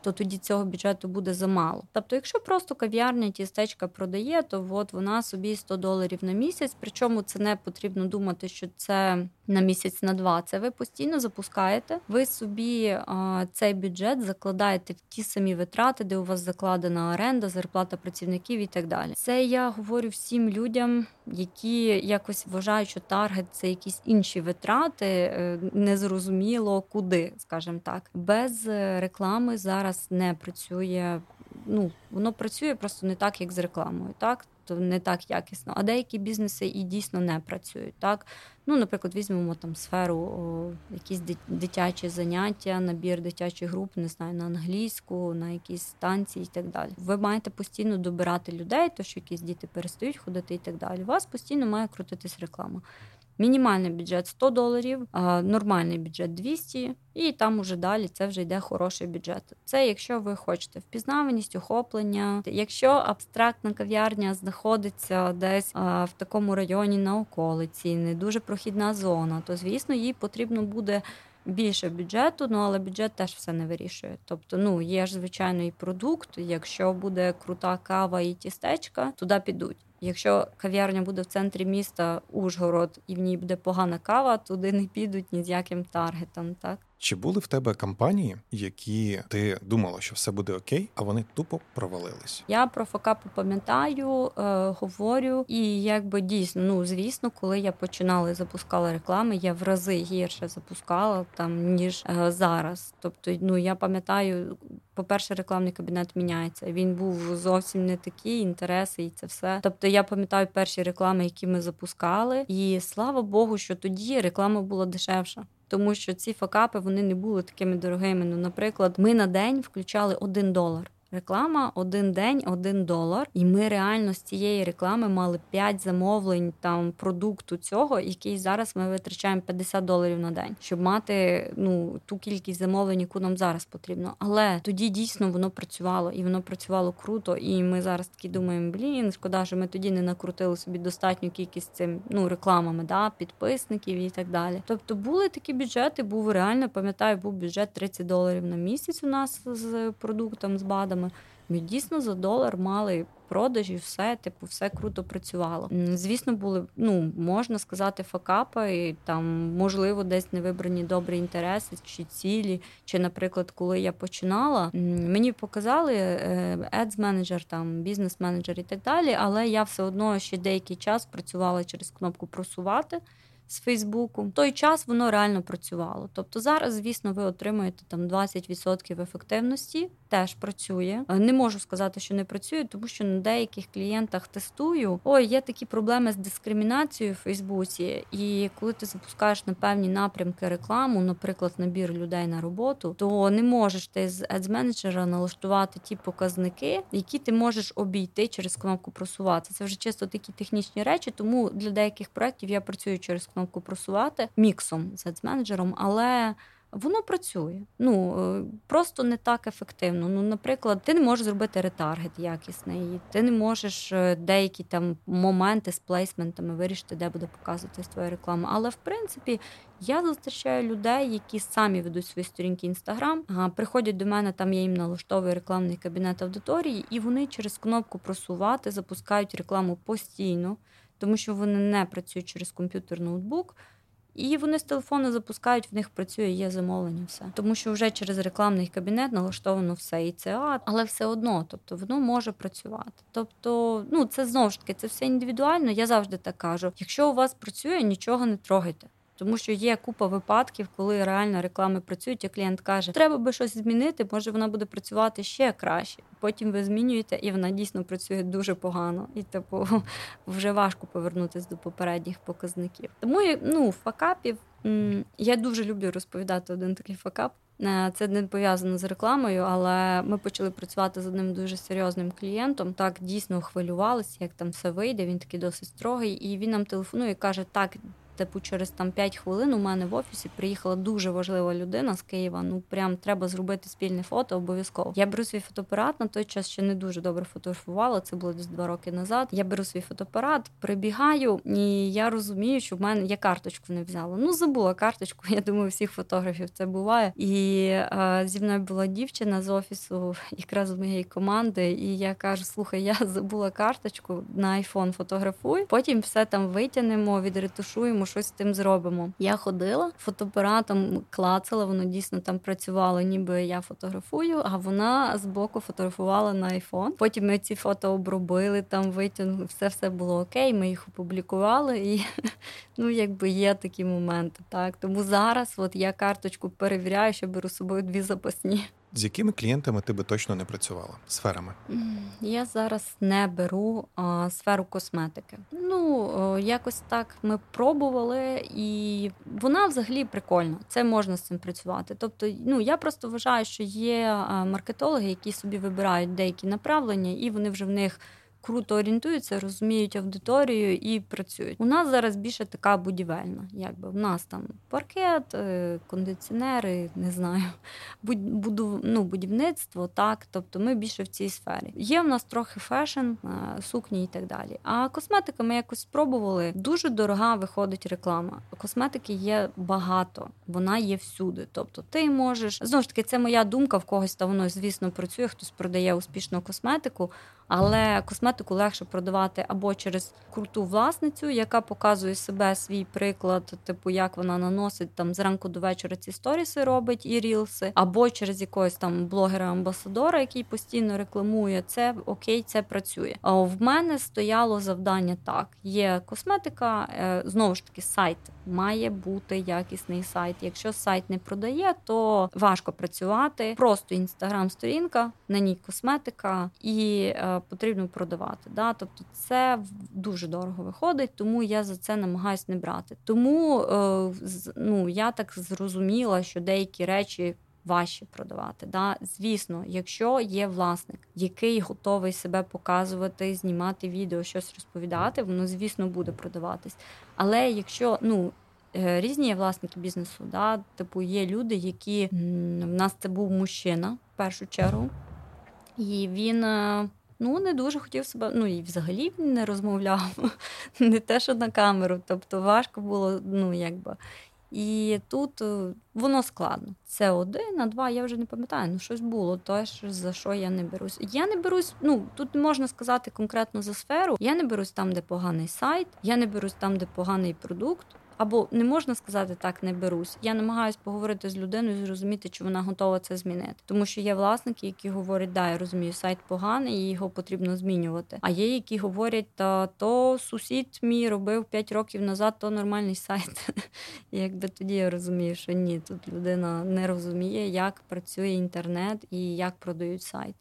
то тоді цього бюджету буде замало. Тобто, якщо просто кав'ярня тістечка продає, то от вона собі 100 доларів на місяць. Причому це не потрібно думати, що це на місяць на два. Це ви постійно запускаєте. Ви собі а, цей бюджет закладаєте в ті самі витрати, де у вас закладена оренда, зарплата працівників і так далі. Це я говорю всім людям, які якось вважають, що таргет це якісь інші витрати, е, незрозуміло куди, скажімо так, без реклами зараз не працює. Ну воно працює просто не так, як з рекламою, так то не так якісно. А деякі бізнеси і дійсно не працюють. Так, ну, наприклад, візьмемо там сферу, о, якісь дитячі заняття, набір дитячих груп, не знаю, на англійську, на якісь станції і так далі. Ви маєте постійно добирати людей, то що якісь діти перестають ходити і так далі. У вас постійно має крутитись реклама. Мінімальний бюджет 100 доларів, нормальний бюджет 200, і там уже далі це вже йде хороший бюджет. Це якщо ви хочете впізнаваність, охоплення. Якщо абстрактна кав'ярня знаходиться десь в такому районі на околиці, не дуже прохідна зона, то звісно їй потрібно буде. Більше бюджету, ну але бюджет теж все не вирішує. Тобто, ну є ж звичайно продукт. Якщо буде крута кава і тістечка, туди підуть. Якщо кав'ярня буде в центрі міста Ужгород і в ній буде погана кава, туди не підуть ні з яким таргетом. Так чи були в тебе компанії, які ти думала, що все буде окей, а вони тупо провалились? Я про факапи пам'ятаю, е, говорю, і якби дійсно, ну звісно, коли я починала і запускала реклами, я в рази гірше запускала там ніж е, зараз. Тобто, ну я пам'ятаю, по-перше, рекламний кабінет міняється. Він був зовсім не такий, інтереси і це все. Тобто я пам'ятаю перші реклами, які ми запускали, і слава Богу, що тоді реклама була дешевша. Тому що ці факапи вони не були такими дорогими. Ну, наприклад, ми на день включали один долар. Реклама один день, один долар. І ми реально з цієї реклами мали 5 замовлень там продукту цього, який зараз ми витрачаємо 50 доларів на день, щоб мати ну ту кількість замовлень, яку нам зараз потрібно. Але тоді дійсно воно працювало і воно працювало круто. І ми зараз такі думаємо, блін, шкода, що ми тоді не накрутили собі достатню кількість цим ну рекламами, да, підписників і так далі. Тобто були такі бюджети, був реально, пам'ятаю, був бюджет 30 доларів на місяць у нас з продуктом з БАДами. Ми дійсно за долар мали продажі, все, типу, все круто працювало. Звісно, були, ну можна сказати, факапи, там, можливо, десь не вибрані добрі інтереси чи цілі. Чи, наприклад, коли я починала, мені показали ads менеджер там бізнес-менеджер і так далі, але я все одно ще деякий час працювала через кнопку просувати з Фейсбуку. В той час воно реально працювало. Тобто зараз, звісно, ви отримуєте там 20% ефективності, теж працює. Е, не можу сказати, що не працює, тому що на деяких клієнтах тестую. Ой, є такі проблеми з дискримінацією в Фейсбуці, і коли ти запускаєш на певні напрямки рекламу, наприклад, набір людей на роботу, то не можеш ти з Ads-менеджера налаштувати ті показники, які ти можеш обійти через кнопку просувати. Це вже чисто такі технічні речі, тому для деяких проєктів я працюю через кнопку просувати міксом з Ads-менеджером, але Воно працює. Ну е, просто не так ефективно. Ну, наприклад, ти не можеш зробити ретаргет якісний, ти не можеш е, деякі там моменти з плейсментами вирішити, де буде показуватись твоя реклама. Але в принципі я зустрічаю людей, які самі ведуть свої сторінки інстаграм, приходять до мене, там я їм налаштовую рекламний кабінет аудиторії, і вони через кнопку просувати запускають рекламу постійно, тому що вони не працюють через комп'ютер ноутбук. І вони з телефону запускають, в них працює, є замовлення, все. Тому що вже через рекламний кабінет налаштовано все і це, але все одно, тобто воно може працювати. Тобто, ну це знову ж таки, це все індивідуально. Я завжди так кажу: якщо у вас працює, нічого не трогайте. Тому що є купа випадків, коли реально реклами працюють, і клієнт каже, треба би щось змінити, може вона буде працювати ще краще. Потім ви змінюєте, і вона дійсно працює дуже погано. І типу вже важко повернутися до попередніх показників. Тому ну, факапів я дуже люблю розповідати один такий факап. Е, це не пов'язано з рекламою, але ми почали працювати з одним дуже серйозним клієнтом. Так дійсно хвилювалися, як там все вийде. Він такий досить строгий, і він нам телефонує і каже: Так, Типу, через там 5 хвилин у мене в офісі приїхала дуже важлива людина з Києва. Ну прям треба зробити спільне фото обов'язково. Я беру свій фотоапарат на той час ще не дуже добре фотографувала. Це було десь два роки назад. Я беру свій фотоапарат, прибігаю, і я розумію, що в мене я карточку не взяла. Ну забула карточку. Я думаю, всіх фотографів це буває. І е, зі мною була дівчина з офісу, якраз з моєї команди. І я кажу: слухай, я забула карточку на айфон фотографуй. Потім все там витягнемо, відретушуємо щось з тим зробимо. Я ходила фотоапаратом, клацала, воно дійсно там працювало, ніби я фотографую, а вона з боку фотографувала на айфон. Потім ми ці фото обробили, там витягнули, все все було окей. Ми їх опублікували, і ну якби є такі моменти. Так тому зараз, от я карточку перевіряю, що беру з собою дві запасні. З якими клієнтами ти би точно не працювала? Сферами? Я зараз не беру а, сферу косметики. Ну, якось так ми пробували, і вона взагалі прикольна. Це можна з цим працювати. Тобто, ну я просто вважаю, що є маркетологи, які собі вибирають деякі направлення, і вони вже в них круто орієнтуються, розуміють аудиторію і працюють. У нас зараз більше така будівельна. Якби в нас там паркет, е, кондиціонери, не знаю, буду, ну, будівництво, так. Тобто ми більше в цій сфері. Є в нас трохи fashion, е, сукні і так далі. А косметика ми якось спробували. Дуже дорога виходить реклама. Косметики є багато, вона є всюди. Тобто, ти можеш знову ж таки, це моя думка в когось та воно, звісно, працює. Хтось продає успішну косметику, але косметику легше продавати або через круту власницю, яка показує себе свій приклад, типу як вона наносить там зранку до вечора ці сторіси робить і рілси, або через якогось там блогера-амбасадора, який постійно рекламує це. Окей, це працює. А в мене стояло завдання так: є косметика, е, знову ж таки, сайт має бути якісний сайт. Якщо сайт не продає, то важко працювати. Просто інстаграм-сторінка, на ній косметика і. Потрібно продавати. Да? Тобто це дуже дорого виходить, тому я за це намагаюся не брати. Тому е, ну, я так зрозуміла, що деякі речі. Важче продавати. Да? Звісно, якщо є власник, який готовий себе показувати, знімати відео, щось розповідати, воно, звісно, буде продаватись. Але якщо ну. Е, різні є власники бізнесу, да, типу є люди, які в нас це був мужчина в першу чергу, і він е, Ну, не дуже хотів себе, ну і взагалі не розмовляв, не те, що на камеру. Тобто важко було, ну якби. І тут е, воно складно. Це один, а два, я вже не пам'ятаю, ну щось було, теж за що я не берусь. Я не берусь, ну тут можна сказати конкретно за сферу. Я не берусь там, де поганий сайт, я не берусь там, де поганий продукт. Або не можна сказати так, не берусь. Я намагаюся поговорити з людиною, зрозуміти, чи вона готова це змінити. Тому що є власники, які говорять, да, я розумію, сайт поганий, і його потрібно змінювати. А є, які говорять, та то сусід мій робив 5 років назад, то нормальний сайт. Якби тоді я розумію, що ні, тут людина не розуміє, як працює інтернет і як продають сайт.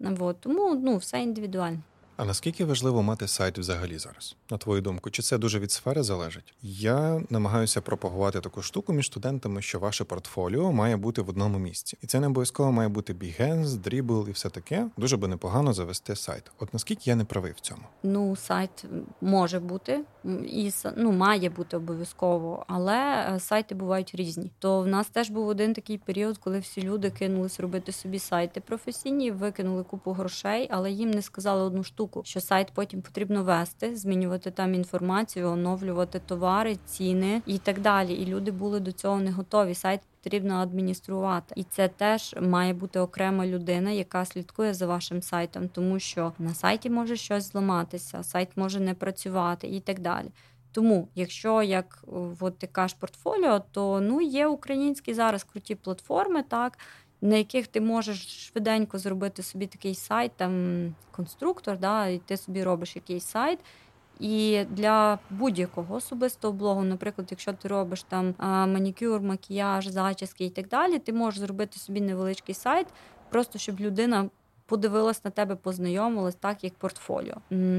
Вот. Тому ну, все індивідуально. А наскільки важливо мати сайт взагалі зараз? На твою думку, чи це дуже від сфери залежить? Я намагаюся пропагувати таку штуку між студентами, що ваше портфоліо має бути в одному місці, і це не обов'язково має бути Behance, Dribble і все таке. Дуже би непогано завести сайт. От наскільки я не правий в цьому? Ну, сайт може бути і ну, має бути обов'язково, але е, сайти бувають різні. То в нас теж був один такий період, коли всі люди кинулись робити собі сайти професійні, викинули купу грошей, але їм не сказали одну штуку, що сайт потім потрібно вести, змінювати там інформацію, оновлювати товари, ціни і так далі. І люди були до цього не готові. Сайт потрібно адмініструвати, і це теж має бути окрема людина, яка слідкує за вашим сайтом, тому що на сайті може щось зламатися, сайт може не працювати і так далі. Тому, якщо як от ти кажеш портфоліо, то ну є українські зараз круті платформи, так на яких ти можеш швиденько зробити собі такий сайт, там конструктор, да, і ти собі робиш якийсь сайт. І для будь-якого особистого блогу, наприклад, якщо ти робиш там манікюр, макіяж, зачіски і так далі, ти можеш зробити собі невеличкий сайт, просто щоб людина подивилась на тебе, познайомилась, так як портфоліо.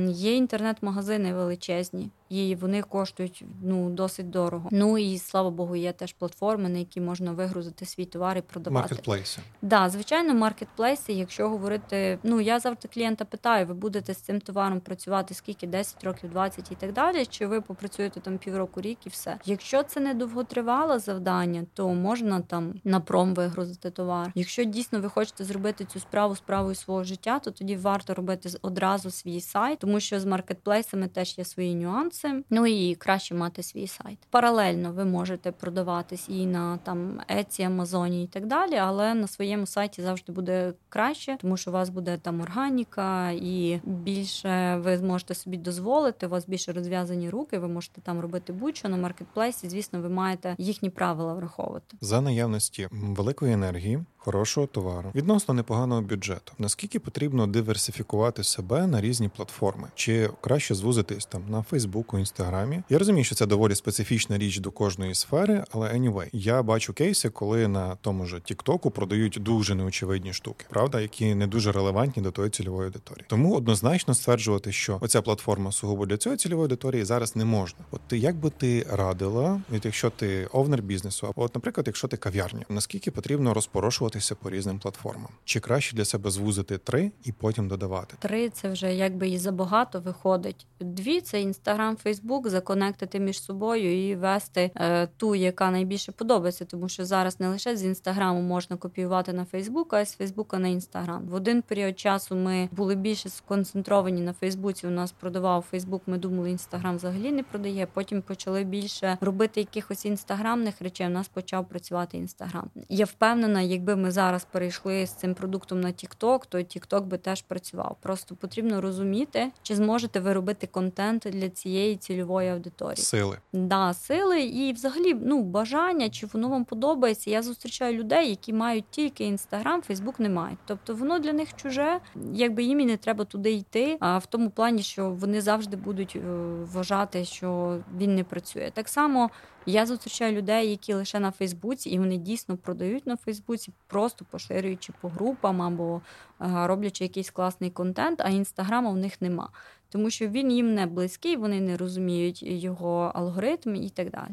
Є інтернет-магазини величезні, і вони коштують ну досить дорого. Ну і слава Богу, є теж платформи, на які можна вигрузити свій товар і продавати. Маркетплейси. Да, звичайно, маркетплейси. Якщо говорити, ну я завжди клієнта питаю, ви будете з цим товаром працювати скільки 10 років, 20 і так далі. Чи ви попрацюєте там півроку, рік і все? Якщо це не довготривале завдання, то можна там на пром вигрузити товар. Якщо дійсно ви хочете зробити цю справу справою свого життя, то тоді варто робити одразу свій сайт, тому що з маркетплейсами теж є свої нюанси. Ну і краще мати свій сайт. Паралельно ви можете продаватись і на там Etsy, Амазоні і так далі, але на своєму сайті завжди буде краще, тому що у вас буде там органіка, і більше ви зможете собі дозволити. У вас більше розв'язані руки. Ви можете там робити будь-що на маркетплейсі. Звісно, ви маєте їхні правила враховувати за наявності великої енергії хорошого товару, відносно непоганого бюджету. Наскільки потрібно диверсифікувати себе на різні платформи, чи краще звузитись там на Фейсбуку, Інстаграмі? Я розумію, що це доволі специфічна річ до кожної сфери, але anyway, я бачу кейси, коли на тому ж Тіктоку продають дуже неочевидні штуки, правда, які не дуже релевантні до тої цільової аудиторії. Тому однозначно стверджувати, що оця платформа сугубо для цієї цільової аудиторії зараз не можна. От ти як би ти радила, від якщо ти овнер бізнесу, або от, наприклад, якщо ти кав'ярня, наскільки потрібно розпорошувати? Рухатися по різним платформам. Чи краще для себе звузити три і потім додавати? Три це вже якби і забагато виходить. Дві це інстаграм, Фейсбук, законектити між собою і вести е, ту, яка найбільше подобається, тому що зараз не лише з інстаграму можна копіювати на Фейсбук, а з Фейсбука на інстаграм. В один період часу ми були більше сконцентровані на Фейсбуці. У нас продавав Фейсбук. Ми думали, інстаграм взагалі не продає. Потім почали більше робити якихось інстаграмних речей. У нас почав працювати інстаграм. Я впевнена, якби ми зараз перейшли з цим продуктом на TikTok, то TikTok би теж працював. Просто потрібно розуміти, чи зможете ви робити контент для цієї цільової аудиторії. Сили. Да, сили і взагалі ну бажання, чи воно вам подобається. Я зустрічаю людей, які мають тільки інстаграм, Фейсбук не мають. Тобто воно для них чуже, якби їм і не треба туди йти. А в тому плані, що вони завжди будуть е, вважати, що він не працює. Так само я зустрічаю людей, які лише на Фейсбуці, і вони дійсно продають на Фейсбуці, просто поширюючи по групам або е, роблячи якийсь класний контент, а інстаграма в них нема. Тому що він їм не близький, вони не розуміють його алгоритм і так далі.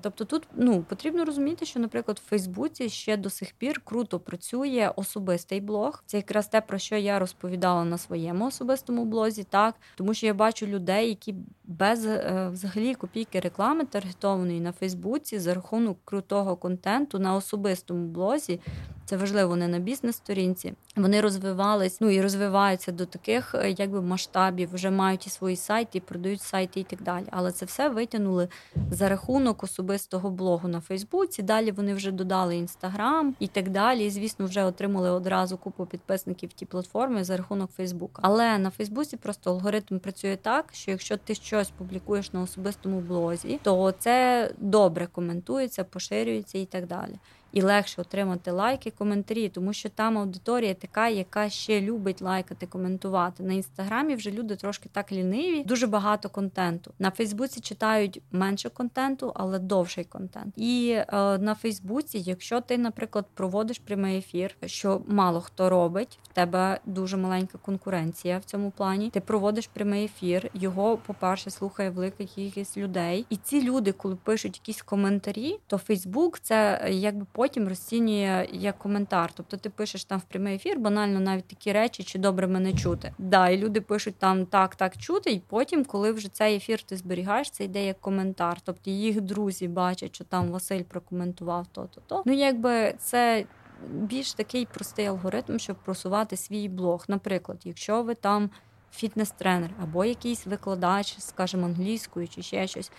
Тобто тут ну, потрібно розуміти, що, наприклад, в Фейсбуці ще до сих пір круто працює особистий блог. Це якраз те, про що я розповідала на своєму особистому блозі, так тому що я бачу людей, які без е, взагалі копійки реклами таргетованої на Фейсбуці за рахунок крутого контенту на особистому блозі це важливо не на бізнес-сторінці. Вони розвивались, ну і розвиваються до таких, е, якби масштабів, вже мають і свої сайти, і продають сайти і так далі. Але це все витягнули за рахунок особистого блогу на Фейсбуці. Далі вони вже додали інстаграм і так далі. І, звісно, вже отримали одразу купу підписників ті платформи за рахунок Фейсбука. Але на Фейсбуці просто алгоритм працює так, що якщо ти щось публікуєш на особистому блозі, то це добре коментується, поширюється і так далі. І легше отримати лайки, коментарі, тому що там аудиторія така, яка ще любить лайкати, коментувати. На інстаграмі вже люди трошки так ліниві, дуже багато контенту. На Фейсбуці читають менше контенту, але довший контент. І е, на Фейсбуці, якщо ти, наприклад, проводиш прямий ефір, що мало хто робить, в тебе дуже маленька конкуренція в цьому плані. Ти проводиш прямий ефір, його, по-перше, слухає велика кількість людей. І ці люди, коли пишуть якісь коментарі, то Фейсбук це якби потім розцінює як коментар. Тобто ти пишеш там в прямий ефір, банально навіть такі речі, чи добре мене чути. Да, і люди пишуть там так, так чути, і потім, коли вже цей ефір ти зберігаєш, це йде як коментар. Тобто їх друзі бачать, що там Василь прокоментував то-то. то Ну якби це. Більш такий простий алгоритм, щоб просувати свій блог. Наприклад, якщо ви там фітнес-тренер або якийсь викладач, скажімо, англійською чи ще щось,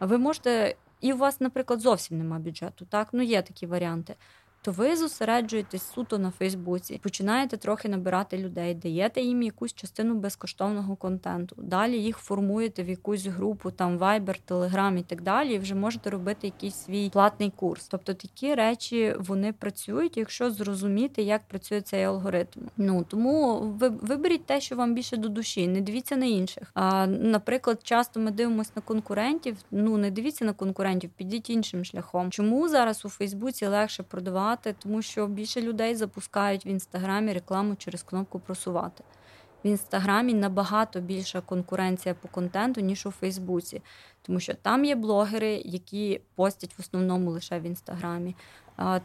ви можете, і у вас, наприклад, зовсім нема бюджету. Так, ну є такі варіанти то ви зосереджуєтесь суто на Фейсбуці, починаєте трохи набирати людей, даєте їм якусь частину безкоштовного контенту. Далі їх формуєте в якусь групу, там Viber, Telegram і так далі. і Вже можете робити якийсь свій платний курс. Тобто такі речі вони працюють, якщо зрозуміти, як працює цей алгоритм. Ну тому ви виберіть те, що вам більше до душі, не дивіться на інших. А наприклад, часто ми дивимося на конкурентів. Ну не дивіться на конкурентів, підіть іншим шляхом. Чому зараз у Фейсбуці легше продавати? Просувати, тому що більше людей запускають в інстаграмі рекламу через кнопку просувати. В інстаграмі набагато більша конкуренція по контенту, ніж у Фейсбуці, тому що там є блогери, які постять в основному лише в інстаграмі.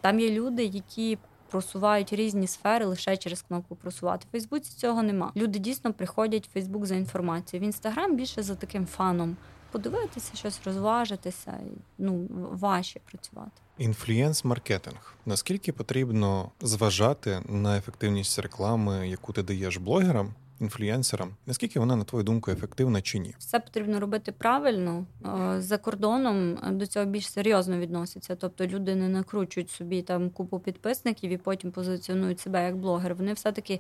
Там є люди, які просувають різні сфери лише через кнопку просувати. В Фейсбуці цього нема. Люди дійсно приходять в Фейсбук за інформацією. В інстаграм більше за таким фаном подивитися, щось розважитися, ну важче працювати. Інфлюєнс-маркетинг. Наскільки потрібно зважати на ефективність реклами, яку ти даєш блогерам, інфлюєнсерам? Наскільки вона, на твою думку, ефективна чи ні? Все потрібно робити правильно. Е, за кордоном до цього більш серйозно відносяться. Тобто люди не накручують собі там купу підписників і потім позиціонують себе як блогер. Вони все таки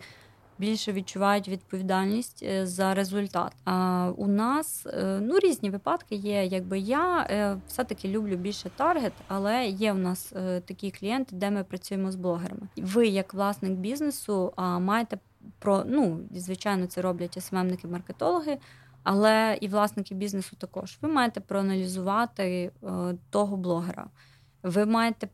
більше відчувають відповідальність е, за результат. А у нас е, ну різні випадки є. Якби я е, все-таки люблю більше таргет, але є у нас такі клієнти, де ми працюємо з блогерами. Ви, як власник бізнесу, маєте про ну звичайно, це роблять СММники, маркетологи. Але і власники бізнесу також. Ви маєте проаналізувати того блогера. Ви маєте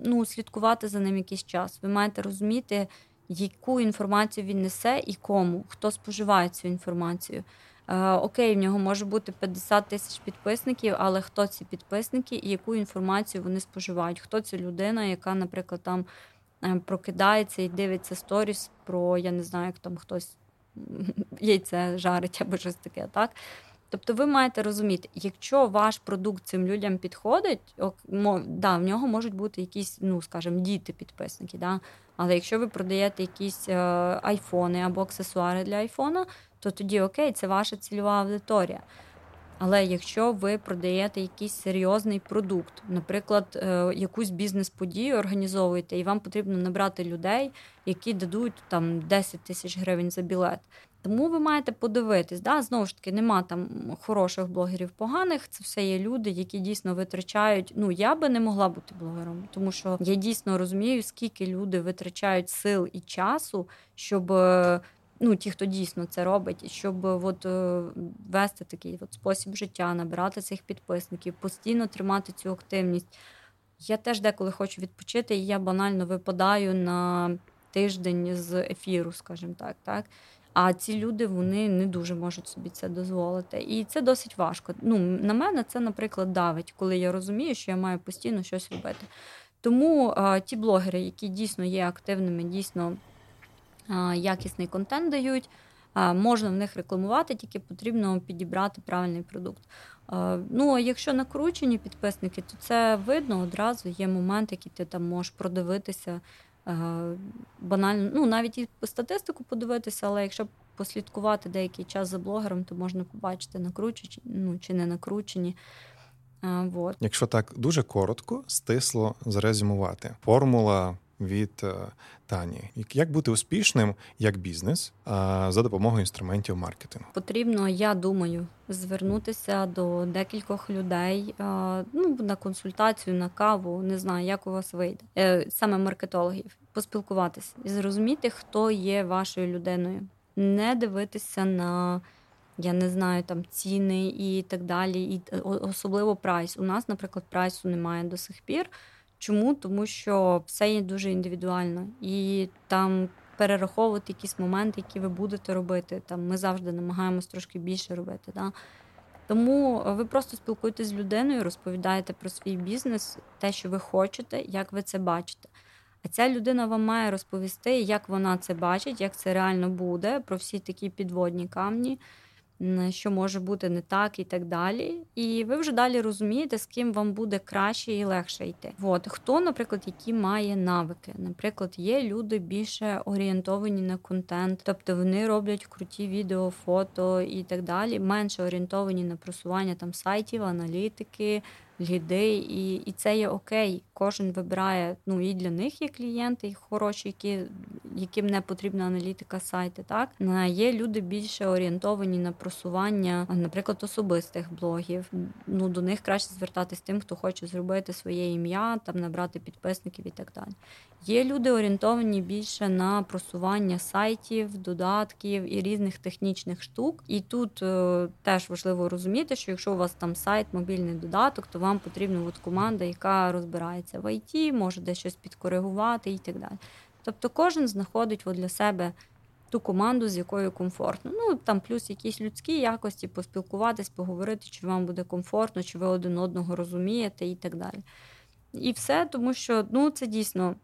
ну, слідкувати за ним якийсь час. Ви маєте розуміти, яку інформацію він несе і кому, хто споживає цю інформацію. Е, окей, в нього може бути 50 тисяч підписників, але хто ці підписники і яку інформацію вони споживають? Хто ця людина, яка, наприклад, там е, прокидається і дивиться сторіс про я не знаю, як там хтось яйце жарить або щось таке, так? Тобто ви маєте розуміти, якщо ваш продукт цим людям підходить, да, в нього можуть бути якісь, ну скажімо, діти-підписники. Да? Але якщо ви продаєте якісь е, айфони або аксесуари для айфона, то тоді окей, це ваша цільова аудиторія. Але якщо ви продаєте якийсь серйозний продукт, наприклад, е, якусь бізнес-подію організовуєте, і вам потрібно набрати людей, які дадуть там 10 тисяч гривень за білет, тому ви маєте подивитись, да? знову ж таки, нема там хороших блогерів, поганих. Це все є люди, які дійсно витрачають. Ну я би не могла бути блогером, тому що я дійсно розумію, скільки люди витрачають сил і часу, щоб. Е, ну, ті, хто дійсно це робить, щоб от, е, вести такий от спосіб життя, набирати цих підписників, постійно тримати цю активність. Я теж деколи хочу відпочити, і я банально випадаю на тиждень з ефіру, скажімо так. так. А ці люди вони не дуже можуть собі це дозволити. І це досить важко. Ну, На мене це, наприклад, давить, коли я розумію, що я маю постійно щось робити. Тому а, ті блогери, які дійсно є активними, дійсно а, якісний контент дають, а, можна в них рекламувати, тільки потрібно підібрати правильний продукт. Ну, а якщо накручені підписники, то це видно одразу. Є момент, який ти там можеш продивитися банально, ну навіть і статистику подивитися, але якщо послідкувати деякий час за блогером, то можна побачити накручені ну, чи не накручені. Вот. Якщо так дуже коротко, стисло зрезюмувати, формула від е, Тані. Як бути успішним як бізнес за допомогою інструментів маркетингу? Потрібно, я думаю, звернутися до декількох людей ну, на консультацію, на каву, не знаю, як у вас вийде, е, саме маркетологів, поспілкуватися і зрозуміти, хто є вашою людиною, не дивитися на. Я не знаю там ціни і так далі, і е, особливо прайс. У нас, наприклад, прайсу немає до сих пір. Чому? Тому що все є дуже індивідуально і там перераховувати якісь моменти, які ви будете робити. Там Ми завжди намагаємось трошки більше робити. Да? Тому ви просто спілкуєтесь з людиною, розповідаєте про свій бізнес, те, що ви хочете, як ви це бачите. А ця людина вам має розповісти, як вона це бачить, як це реально буде, про всі такі підводні камні що може бути не так і так далі. І ви вже далі розумієте, з ким вам буде краще і легше йти. От хто, наприклад, які має навики. Наприклад, є люди більше орієнтовані на контент, тобто вони роблять круті відео, фото і так далі, менше орієнтовані на просування там сайтів, аналітики ліди, і і це є окей. Кожен вибирає. Ну і для них є клієнти, і хороші, які яким не потрібна аналітика сайти. Так є люди більше орієнтовані на просування, наприклад, особистих блогів. Ну до них краще звертатись тим, хто хоче зробити своє ім'я, там набрати підписників і так далі. Є люди орієнтовані більше на просування сайтів, додатків і різних технічних штук. І тут е, теж важливо розуміти, що якщо у вас там сайт, мобільний додаток, то вам потрібна от команда, яка розбирається в ІТ, може десь щось підкоригувати і так далі. Тобто кожен знаходить от для себе ту команду, з якою комфортно. Ну там плюс якісь людські якості, поспілкуватись, поговорити, чи вам буде комфортно, чи ви один одного розумієте, і так далі. І все, тому що ну це дійсно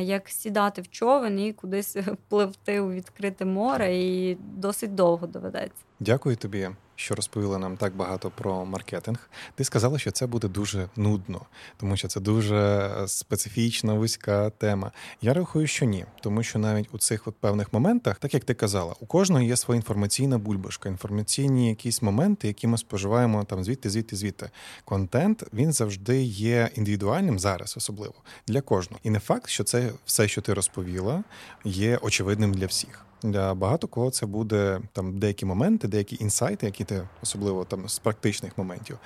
як сідати в човен і кудись пливти у відкрите море, і досить довго доведеться. Дякую тобі що розповіли нам так багато про маркетинг. Ти сказала, що це буде дуже нудно, тому що це дуже специфічна вузька тема. Я рахую, що ні, тому що навіть у цих от певних моментах, так як ти казала, у кожного є своя інформаційна бульбашка, інформаційні якісь моменти, які ми споживаємо там звідти, звідти, звідти. Контент він завжди є індивідуальним зараз, особливо для кожного. І не факт, що це все, що ти розповіла, є очевидним для всіх. Для багато кого це буде там деякі моменти, деякі інсайти, які ти особливо там з практичних моментів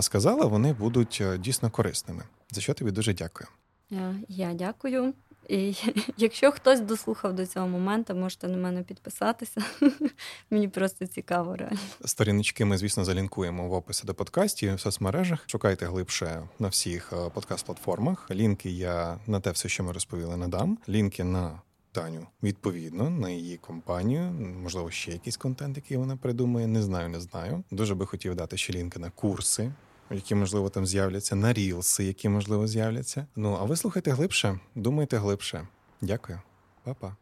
сказала, вони будуть е, дійсно корисними. За що тобі дуже дякую. Е, я дякую. І Якщо хтось дослухав до цього моменту, можете на мене підписатися. Мені просто цікаво. реально. Сторіночки ми, звісно, залінкуємо в описі до подкастів в соцмережах. Шукайте глибше на всіх е, подкаст-платформах. Лінки я на те все, що ми розповіли, надам. Лінки на Таню відповідно на її компанію. Можливо, ще якийсь контент, який вона придумає. Не знаю, не знаю. Дуже би хотів дати ще лінки на курси, які можливо там з'являться, на рілси, які можливо з'являться. Ну а ви слухайте глибше, думайте глибше. Дякую, Па-па.